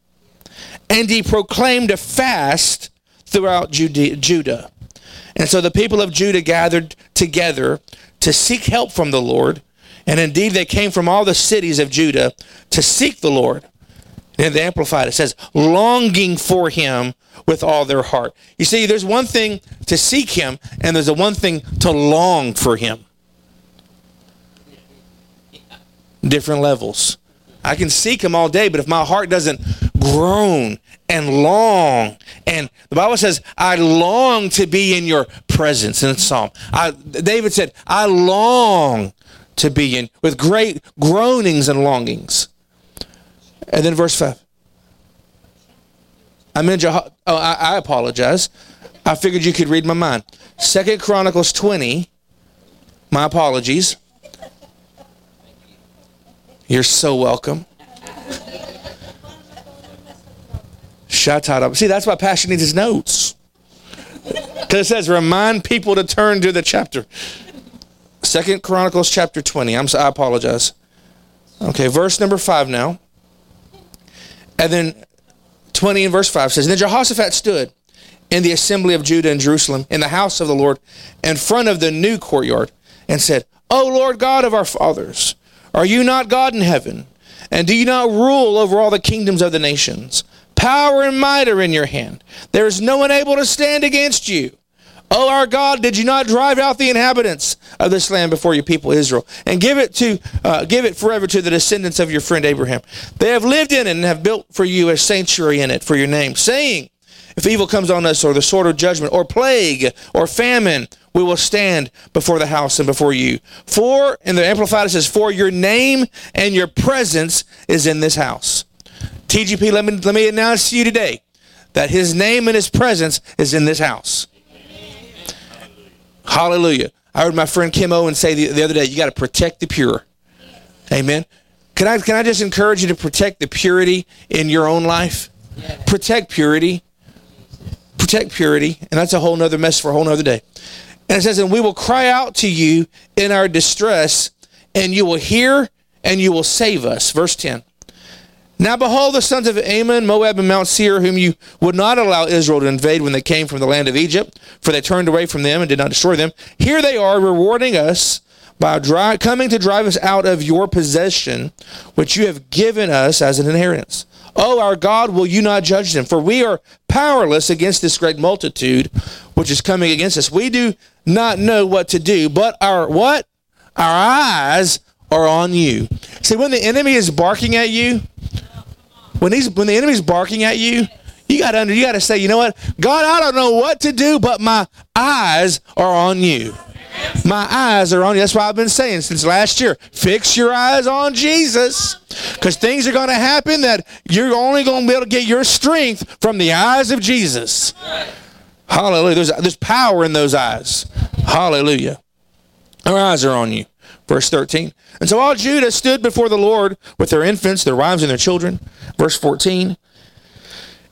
And he proclaimed a fast throughout Judah. And so the people of Judah gathered together to seek help from the Lord. And indeed, they came from all the cities of Judah to seek the Lord. And the Amplified, it says, longing for him with all their heart. You see, there's one thing to seek him, and there's a one thing to long for him. Different levels. I can seek him all day, but if my heart doesn't groan and long, and the Bible says, I long to be in your presence in Psalm. I, David said, I long to be in, with great groanings and longings. And then verse 5. I'm in Jeho- oh, I, I apologize. I figured you could read my mind. Second Chronicles 20. My apologies. You're so welcome. Shut up. See, that's why Pastor needs his notes. Because it says, remind people to turn to the chapter. Second Chronicles chapter 20. I'm sorry, I apologize. Okay, verse number 5 now. And then 20 and verse 5 says, Then Jehoshaphat stood in the assembly of Judah and Jerusalem, in the house of the Lord, in front of the new courtyard, and said, O Lord God of our fathers, are you not God in heaven? And do you not rule over all the kingdoms of the nations? Power and might are in your hand. There is no one able to stand against you. O our God, did you not drive out the inhabitants of this land before your people Israel, and give it to uh, give it forever to the descendants of your friend Abraham? They have lived in it and have built for you a sanctuary in it for your name, saying, If evil comes on us, or the sword of judgment, or plague, or famine, we will stand before the house and before you. For in the Amplified it says, For your name and your presence is in this house. TGP, let me let me announce to you today that his name and his presence is in this house. Hallelujah. I heard my friend Kim Owen say the, the other day, you got to protect the pure. Amen. Can I can I just encourage you to protect the purity in your own life? Protect purity. Protect purity. And that's a whole nother mess for a whole nother day. And it says, and we will cry out to you in our distress, and you will hear and you will save us. Verse 10. Now behold, the sons of Ammon, Moab, and Mount Seir, whom you would not allow Israel to invade when they came from the land of Egypt, for they turned away from them and did not destroy them. Here they are rewarding us by dry, coming to drive us out of your possession, which you have given us as an inheritance. Oh, our God, will you not judge them? For we are powerless against this great multitude which is coming against us. We do not know what to do, but our what? Our eyes are on you. See, when the enemy is barking at you, when he's when the enemy's barking at you, you got to under you got to say, you know what, God, I don't know what to do, but my eyes are on you. My eyes are on you. That's why I've been saying since last year. Fix your eyes on Jesus, because things are going to happen that you're only going to be able to get your strength from the eyes of Jesus. Hallelujah. There's, there's power in those eyes. Hallelujah. Our eyes are on you. Verse 13. And so all Judah stood before the Lord with their infants, their wives, and their children. Verse 14.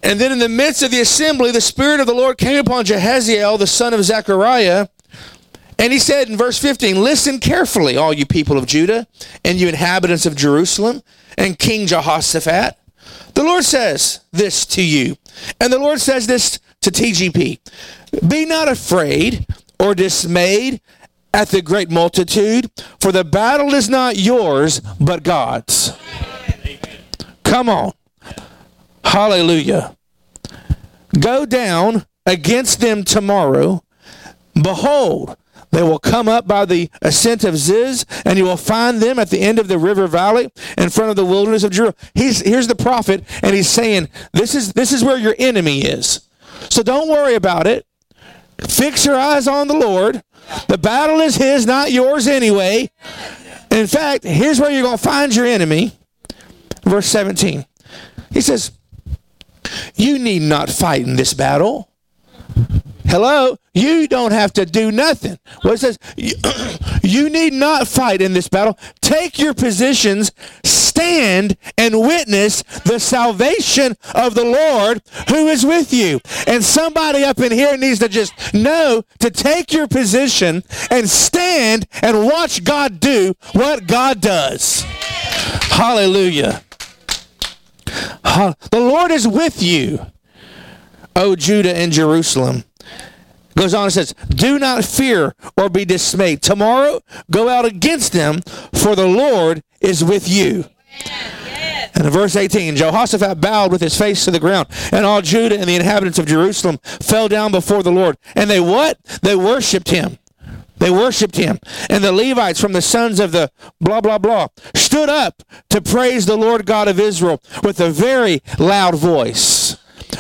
And then in the midst of the assembly, the Spirit of the Lord came upon Jehaziel, the son of Zechariah. And he said in verse 15, Listen carefully, all you people of Judah, and you inhabitants of Jerusalem, and King Jehoshaphat. The Lord says this to you. And the Lord says this to TGP Be not afraid or dismayed at the great multitude, for the battle is not yours, but God's. Come on. Hallelujah. Go down against them tomorrow. Behold, they will come up by the ascent of Ziz, and you will find them at the end of the river valley in front of the wilderness of Jerusalem. He's, here's the prophet, and he's saying, this is, this is where your enemy is. So don't worry about it. Fix your eyes on the Lord. The battle is his, not yours anyway. In fact, here's where you're going to find your enemy. Verse 17. He says, You need not fight in this battle. Hello? You don't have to do nothing. Well, it says, *clears throat* You need not fight in this battle. Take your positions, stand and witness the salvation of the Lord who is with you. And somebody up in here needs to just know to take your position and stand and watch God do what God does. Hallelujah. The Lord is with you, O Judah and Jerusalem. Goes on and says, Do not fear or be dismayed. Tomorrow go out against them, for the Lord is with you. And in verse 18, Jehoshaphat bowed with his face to the ground, and all Judah and the inhabitants of Jerusalem fell down before the Lord. And they what? They worshiped him. They worshiped him. And the Levites from the sons of the blah, blah, blah stood up to praise the Lord God of Israel with a very loud voice.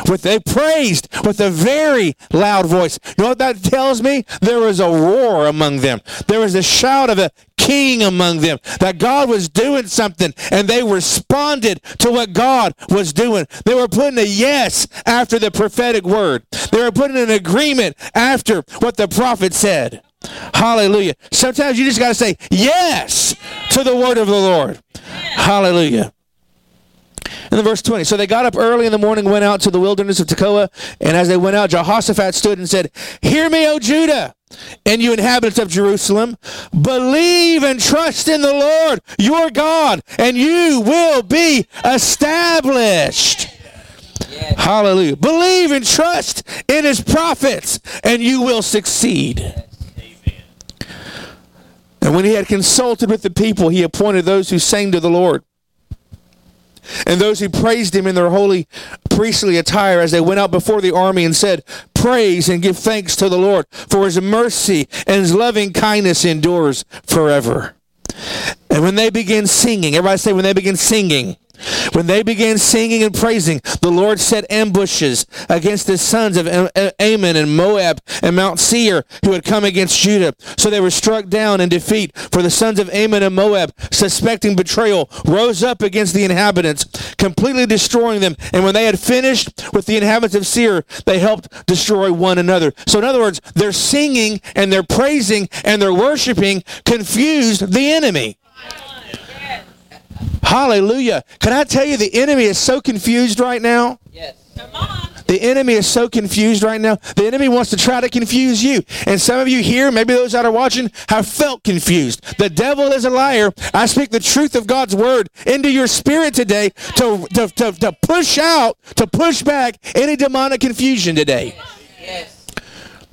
With they praised with a very loud voice. You know what that tells me? There was a roar among them. There was a shout of a king among them. That God was doing something and they responded to what God was doing. They were putting a yes after the prophetic word. They were putting an agreement after what the prophet said. Hallelujah. Sometimes you just got to say yes to the word of the Lord. Hallelujah. In the verse 20, so they got up early in the morning, went out to the wilderness of Tekoa, and as they went out, Jehoshaphat stood and said, Hear me, O Judah, and you inhabitants of Jerusalem, believe and trust in the Lord your God, and you will be established. Hallelujah. Believe and trust in his prophets, and you will succeed. And when he had consulted with the people, he appointed those who sang to the Lord and those who praised him in their holy priestly attire as they went out before the army and said, Praise and give thanks to the Lord, for his mercy and his loving kindness endures forever. And when they begin singing, everybody say, when they begin singing, when they began singing and praising, the Lord set ambushes against the sons of Ammon and Moab and Mount Seir who had come against Judah. So they were struck down in defeat. For the sons of Ammon and Moab, suspecting betrayal, rose up against the inhabitants, completely destroying them. And when they had finished with the inhabitants of Seir, they helped destroy one another. So in other words, they're singing and they're praising and they're worshiping confused the enemy. Hallelujah. Can I tell you the enemy is so confused right now? Yes. Come on. The enemy is so confused right now. The enemy wants to try to confuse you. And some of you here, maybe those that are watching, have felt confused. The devil is a liar. I speak the truth of God's word into your spirit today to, to, to, to push out, to push back any demonic confusion today. Yes.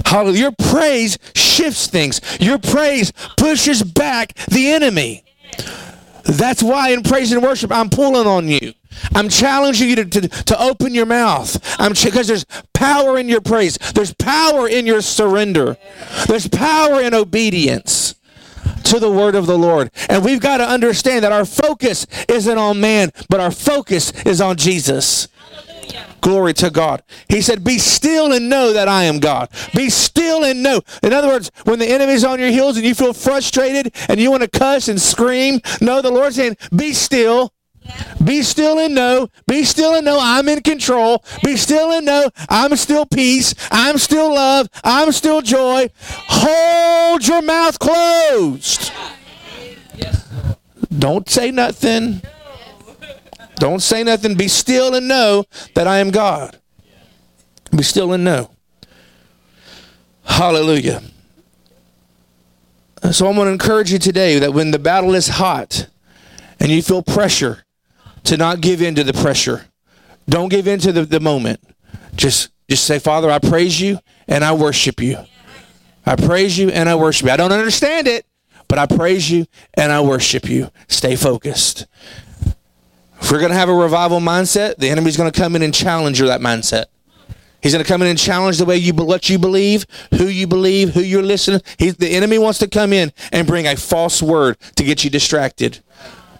Hallelujah. Your praise shifts things. Your praise pushes back the enemy. That's why in praise and worship, I'm pulling on you. I'm challenging you to, to, to open your mouth. I'm because there's power in your praise. There's power in your surrender. There's power in obedience to the word of the Lord. And we've got to understand that our focus isn't on man, but our focus is on Jesus. Glory to God. He said, Be still and know that I am God. Be still and know. In other words, when the enemy's on your heels and you feel frustrated and you want to cuss and scream, no, the Lord's saying, Be still. Be still and know. Be still and know I'm in control. Be still and know I'm still peace. I'm still love. I'm still joy. Hold your mouth closed. Don't say nothing. Don't say nothing. Be still and know that I am God. Be still and know. Hallelujah. So I'm going to encourage you today that when the battle is hot and you feel pressure, to not give in to the pressure. Don't give in to the, the moment. Just just say, Father, I praise you and I worship you. I praise you and I worship you. I don't understand it, but I praise you and I worship you. Stay focused. If we're going to have a revival mindset, the enemy's going to come in and challenge you that mindset. He's going to come in and challenge the way you what you believe, who you believe, who you're listening. He, the enemy wants to come in and bring a false word to get you distracted.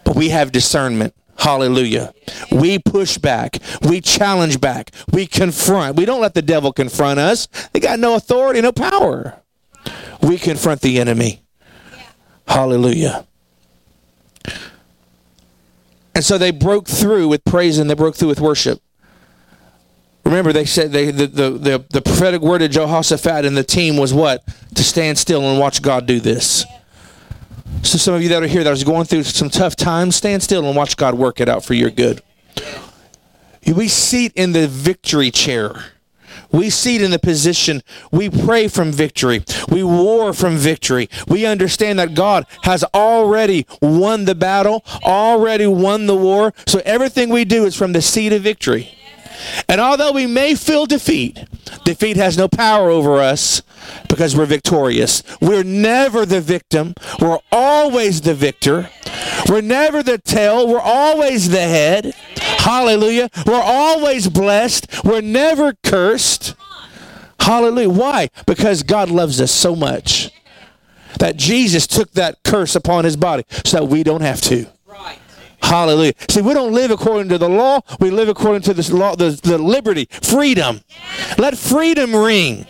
But we have discernment. Hallelujah. We push back. We challenge back. We confront. We don't let the devil confront us. They got no authority, no power. We confront the enemy. Hallelujah. And so they broke through with praise and they broke through with worship. Remember, they said they, the, the, the, the prophetic word of Jehoshaphat and the team was what? To stand still and watch God do this. So, some of you that are here that are going through some tough times, stand still and watch God work it out for your good. We seat in the victory chair. We seat in the position. We pray from victory. We war from victory. We understand that God has already won the battle, already won the war. So everything we do is from the seat of victory. And although we may feel defeat, defeat has no power over us because we're victorious. We're never the victim. We're always the victor. We're never the tail. We're always the head. Hallelujah. We're always blessed. We're never cursed. Hallelujah. Why? Because God loves us so much that Jesus took that curse upon his body so that we don't have to. Hallelujah. See, we don't live according to the law. We live according to the law, the, the liberty, freedom. Let freedom ring.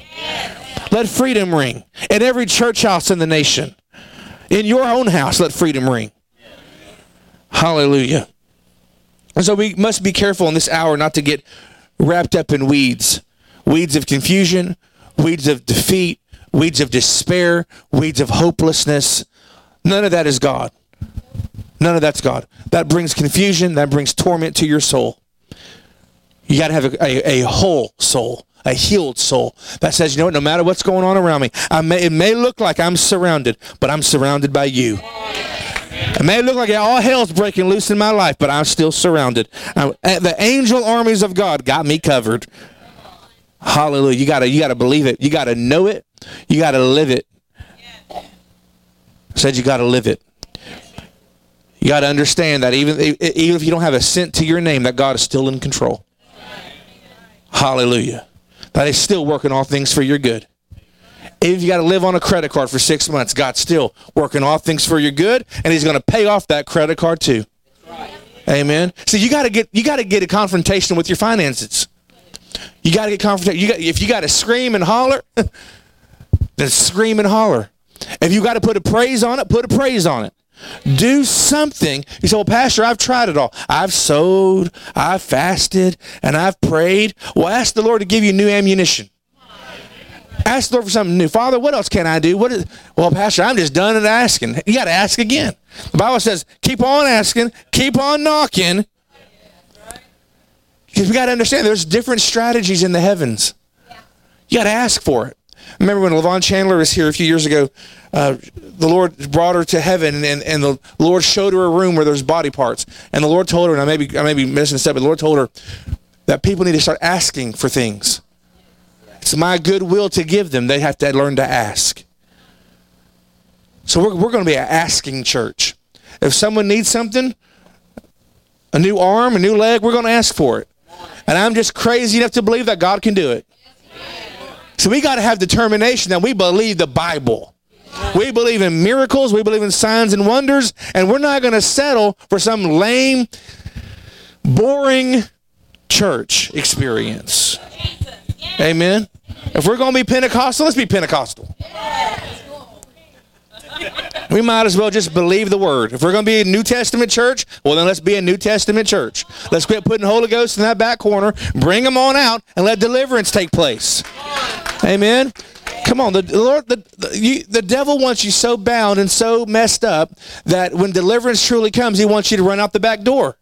Let freedom ring. In every church house in the nation. In your own house, let freedom ring. Hallelujah. And so we must be careful in this hour not to get wrapped up in weeds. Weeds of confusion, weeds of defeat, weeds of despair, weeds of hopelessness. None of that is God. None of that's God. That brings confusion, that brings torment to your soul. You got to have a, a, a, whole soul, a healed soul that says, you know what, no matter what's going on around me, I may, it may look like I'm surrounded, but I'm surrounded by you. It may look like all hell's breaking loose in my life, but I'm still surrounded. I, eh, the angel armies of God got me covered. Hallelujah. You gotta you gotta believe it. You gotta know it. You gotta live it. I said you gotta live it. You got to understand that even, even if you don't have a cent to your name, that God is still in control. Hallelujah. That is still working all things for your good. If you got to live on a credit card for six months, God's still working all things for your good, and He's going to pay off that credit card too. Amen. So you got to get you got to get a confrontation with your finances. You got to get confrontation. You got if you got to scream and holler, *laughs* then scream and holler. If you got to put a praise on it, put a praise on it. Do something. You say, well, Pastor, I've tried it all. I've sowed, I've fasted, and I've prayed. Well, ask the Lord to give you new ammunition. Ask the Lord for something new. Father, what else can I do? What is, well, Pastor, I'm just done at asking. You got to ask again. The Bible says, keep on asking, keep on knocking. Because we got to understand there's different strategies in the heavens. You got to ask for it. Remember when Levon Chandler was here a few years ago, uh, the Lord brought her to heaven, and, and the Lord showed her a room where there's body parts. And the Lord told her, and I may be, I may be missing a step, but the Lord told her that people need to start asking for things. It's my goodwill to give them. They have to learn to ask. So we're, we're going to be an asking church. If someone needs something, a new arm, a new leg, we're going to ask for it. And I'm just crazy enough to believe that God can do it. So we got to have determination that we believe the Bible. We believe in miracles, we believe in signs and wonders, and we're not going to settle for some lame, boring church experience. Amen. If we're going to be Pentecostal, let's be Pentecostal. *laughs* We might as well just believe the word. If we're going to be a New Testament church, well, then let's be a New Testament church. Let's quit putting Holy Ghost in that back corner, bring them on out, and let deliverance take place. Amen. Come on, the, Lord, the, the, you, the devil wants you so bound and so messed up that when deliverance truly comes, he wants you to run out the back door.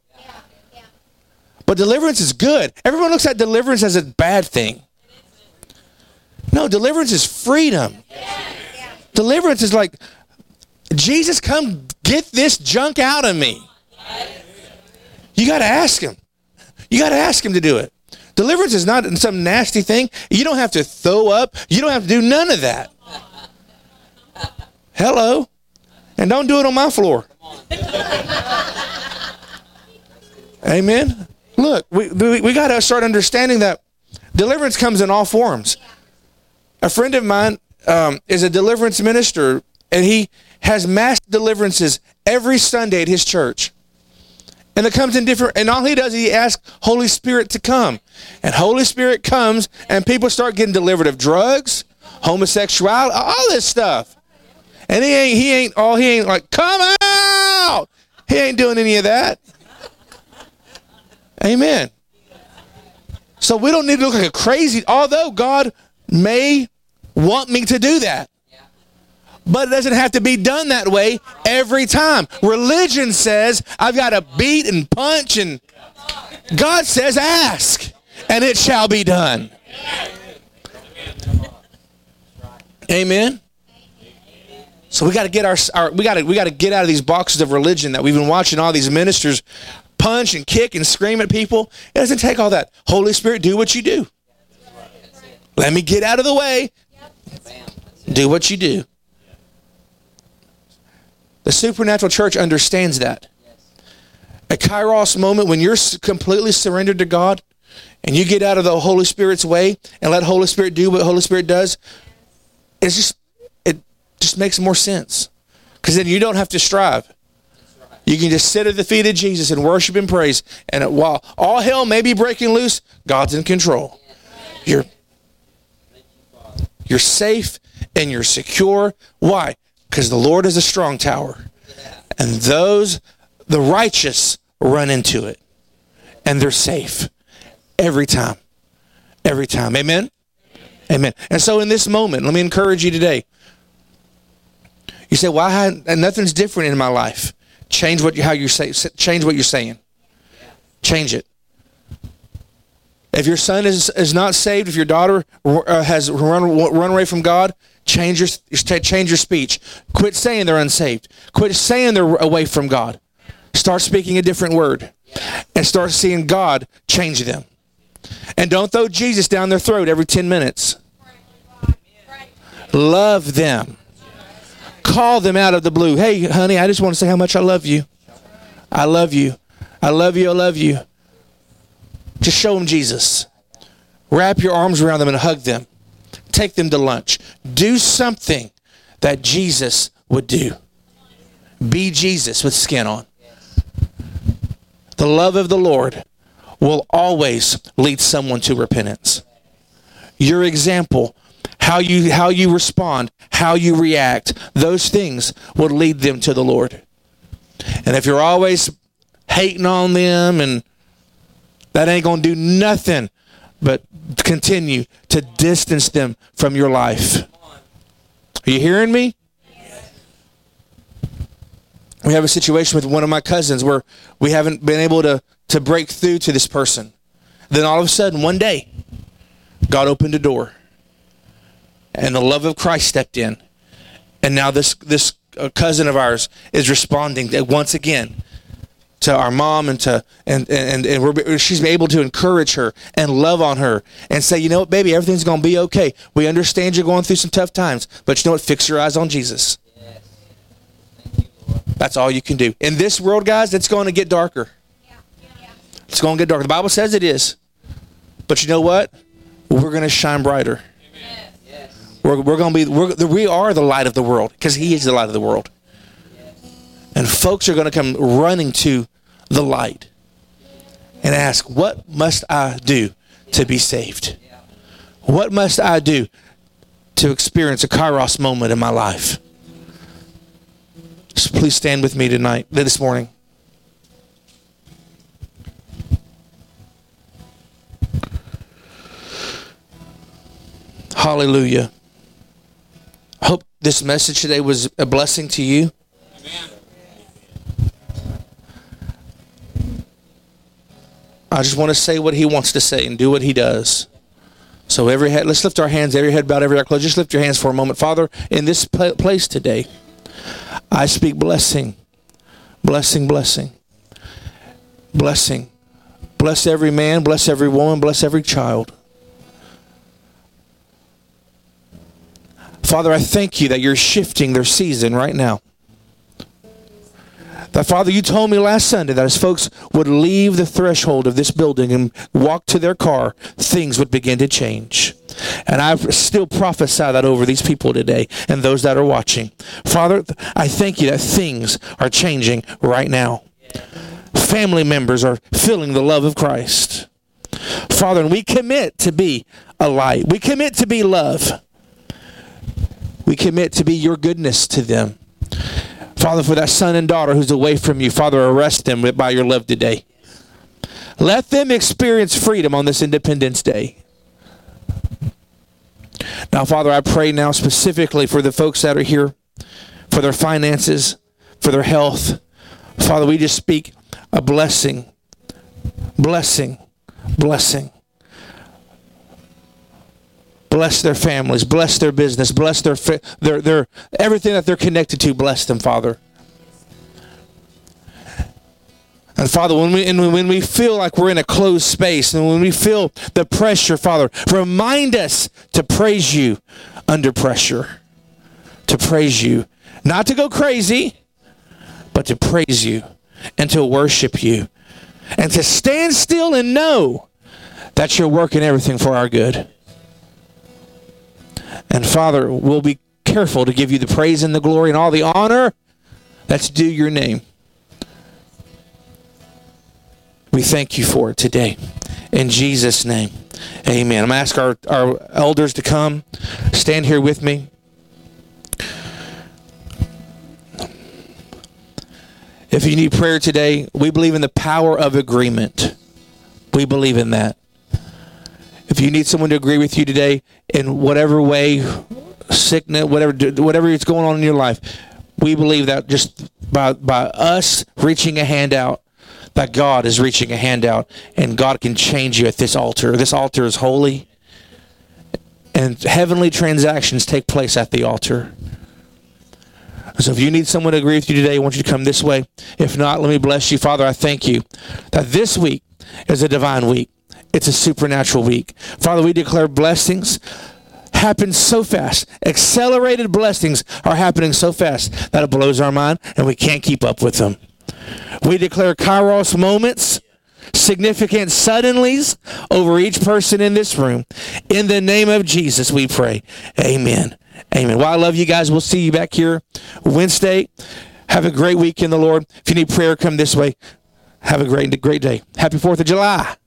But deliverance is good. Everyone looks at deliverance as a bad thing. No, deliverance is freedom. Deliverance is like, Jesus, come get this junk out of me. You got to ask him. You got to ask him to do it. Deliverance is not some nasty thing. You don't have to throw up. You don't have to do none of that. Hello. And don't do it on my floor. Amen. Look, we, we, we got to start understanding that deliverance comes in all forms. A friend of mine um, is a deliverance minister, and he has mass deliverances every Sunday at his church. And it comes in different, and all he does is he asks Holy Spirit to come. And Holy Spirit comes, and people start getting delivered of drugs, homosexuality, all this stuff. And he ain't, he ain't, all he ain't like, come out. He ain't doing any of that. Amen. So we don't need to look like a crazy, although God may want me to do that. But it doesn't have to be done that way every time. Religion says I've got to beat and punch, and God says ask, and it shall be done. Amen. So we got to get our, our we got to we got to get out of these boxes of religion that we've been watching all these ministers punch and kick and scream at people. It doesn't take all that. Holy Spirit, do what you do. Let me get out of the way. Do what you do. The supernatural church understands that. A kairos moment when you're completely surrendered to God and you get out of the Holy Spirit's way and let Holy Spirit do what Holy Spirit does, it's just it just makes more sense. Because then you don't have to strive. You can just sit at the feet of Jesus and worship and praise. And while all hell may be breaking loose, God's in control. You're you're safe and you're secure. Why? Because the Lord is a strong tower. And those the righteous run into it. And they're safe every time. Every time. Amen. Amen. And so in this moment, let me encourage you today. You say, "Well, I had, nothing's different in my life." Change what you, how you say. Change what you're saying. Change it. If your son is, is not saved, if your daughter uh, has run, run away from God, change your change your speech. Quit saying they're unsaved. Quit saying they're away from God. Start speaking a different word, and start seeing God change them. And don't throw Jesus down their throat every ten minutes. Love them. Call them out of the blue. Hey, honey, I just want to say how much I love you. I love you. I love you. I love you. Just show them Jesus. Wrap your arms around them and hug them. Take them to lunch. Do something that Jesus would do. Be Jesus with skin on. The love of the Lord will always lead someone to repentance. Your example how you how you respond, how you react, those things will lead them to the Lord. And if you're always hating on them and that ain't going to do nothing but continue to distance them from your life. Are you hearing me? We have a situation with one of my cousins where we haven't been able to, to break through to this person. Then all of a sudden, one day, God opened a door and the love of Christ stepped in. And now this this uh, cousin of ours is responding once again to our mom and to and and and we're, she's able to encourage her and love on her and say, you know what, baby, everything's gonna be okay. We understand you're going through some tough times, but you know what? Fix your eyes on Jesus. That's all you can do. In this world, guys, it's going to get darker. It's going to get darker. The Bible says it is. But you know what? We're going to shine brighter. We're, we're going to be, we're, we are the light of the world because He is the light of the world. And folks are going to come running to the light and ask, What must I do to be saved? What must I do to experience a kairos moment in my life? So please stand with me tonight, this morning. Hallelujah Hope this message today was a blessing to you. Amen. I just want to say what he wants to say and do what he does. So every head, let's lift our hands, every head bowed, every eye closed. Just lift your hands for a moment. Father, in this place today, I speak blessing, blessing, blessing, blessing. Bless every man, bless every woman, bless every child. Father, I thank you that you're shifting their season right now. That, Father, you told me last Sunday that as folks would leave the threshold of this building and walk to their car, things would begin to change. And I still prophesy that over these people today and those that are watching. Father, I thank you that things are changing right now. Family members are feeling the love of Christ. Father, and we commit to be a light. We commit to be love. We commit to be your goodness to them. Father, for that son and daughter who's away from you, Father, arrest them by your love today. Let them experience freedom on this Independence Day. Now, Father, I pray now specifically for the folks that are here, for their finances, for their health. Father, we just speak a blessing, blessing, blessing Bless their families, bless their business, bless their their their everything that they're connected to. Bless them, Father. And Father, when we and when we feel like we're in a closed space, and when we feel the pressure, Father, remind us to praise you under pressure. To praise you, not to go crazy, but to praise you and to worship you, and to stand still and know that you're working everything for our good. And Father, we'll be careful to give you the praise and the glory and all the honor that's due your name. We thank you for it today. In Jesus' name, amen. I'm going to ask our, our elders to come, stand here with me. If you need prayer today, we believe in the power of agreement. We believe in that. If you need someone to agree with you today in whatever way, sickness, whatever, whatever is going on in your life, we believe that just by by us reaching a hand out, that God is reaching a hand out, and God can change you at this altar. This altar is holy, and heavenly transactions take place at the altar. So if you need someone to agree with you today, I want you to come this way. If not, let me bless you. Father, I thank you that this week is a divine week. It's a supernatural week. Father, we declare blessings happen so fast. Accelerated blessings are happening so fast that it blows our mind and we can't keep up with them. We declare kairos moments, significant suddenlies over each person in this room. In the name of Jesus, we pray. Amen. Amen. Well, I love you guys. We'll see you back here Wednesday. Have a great week in the Lord. If you need prayer, come this way. Have a great, great day. Happy 4th of July.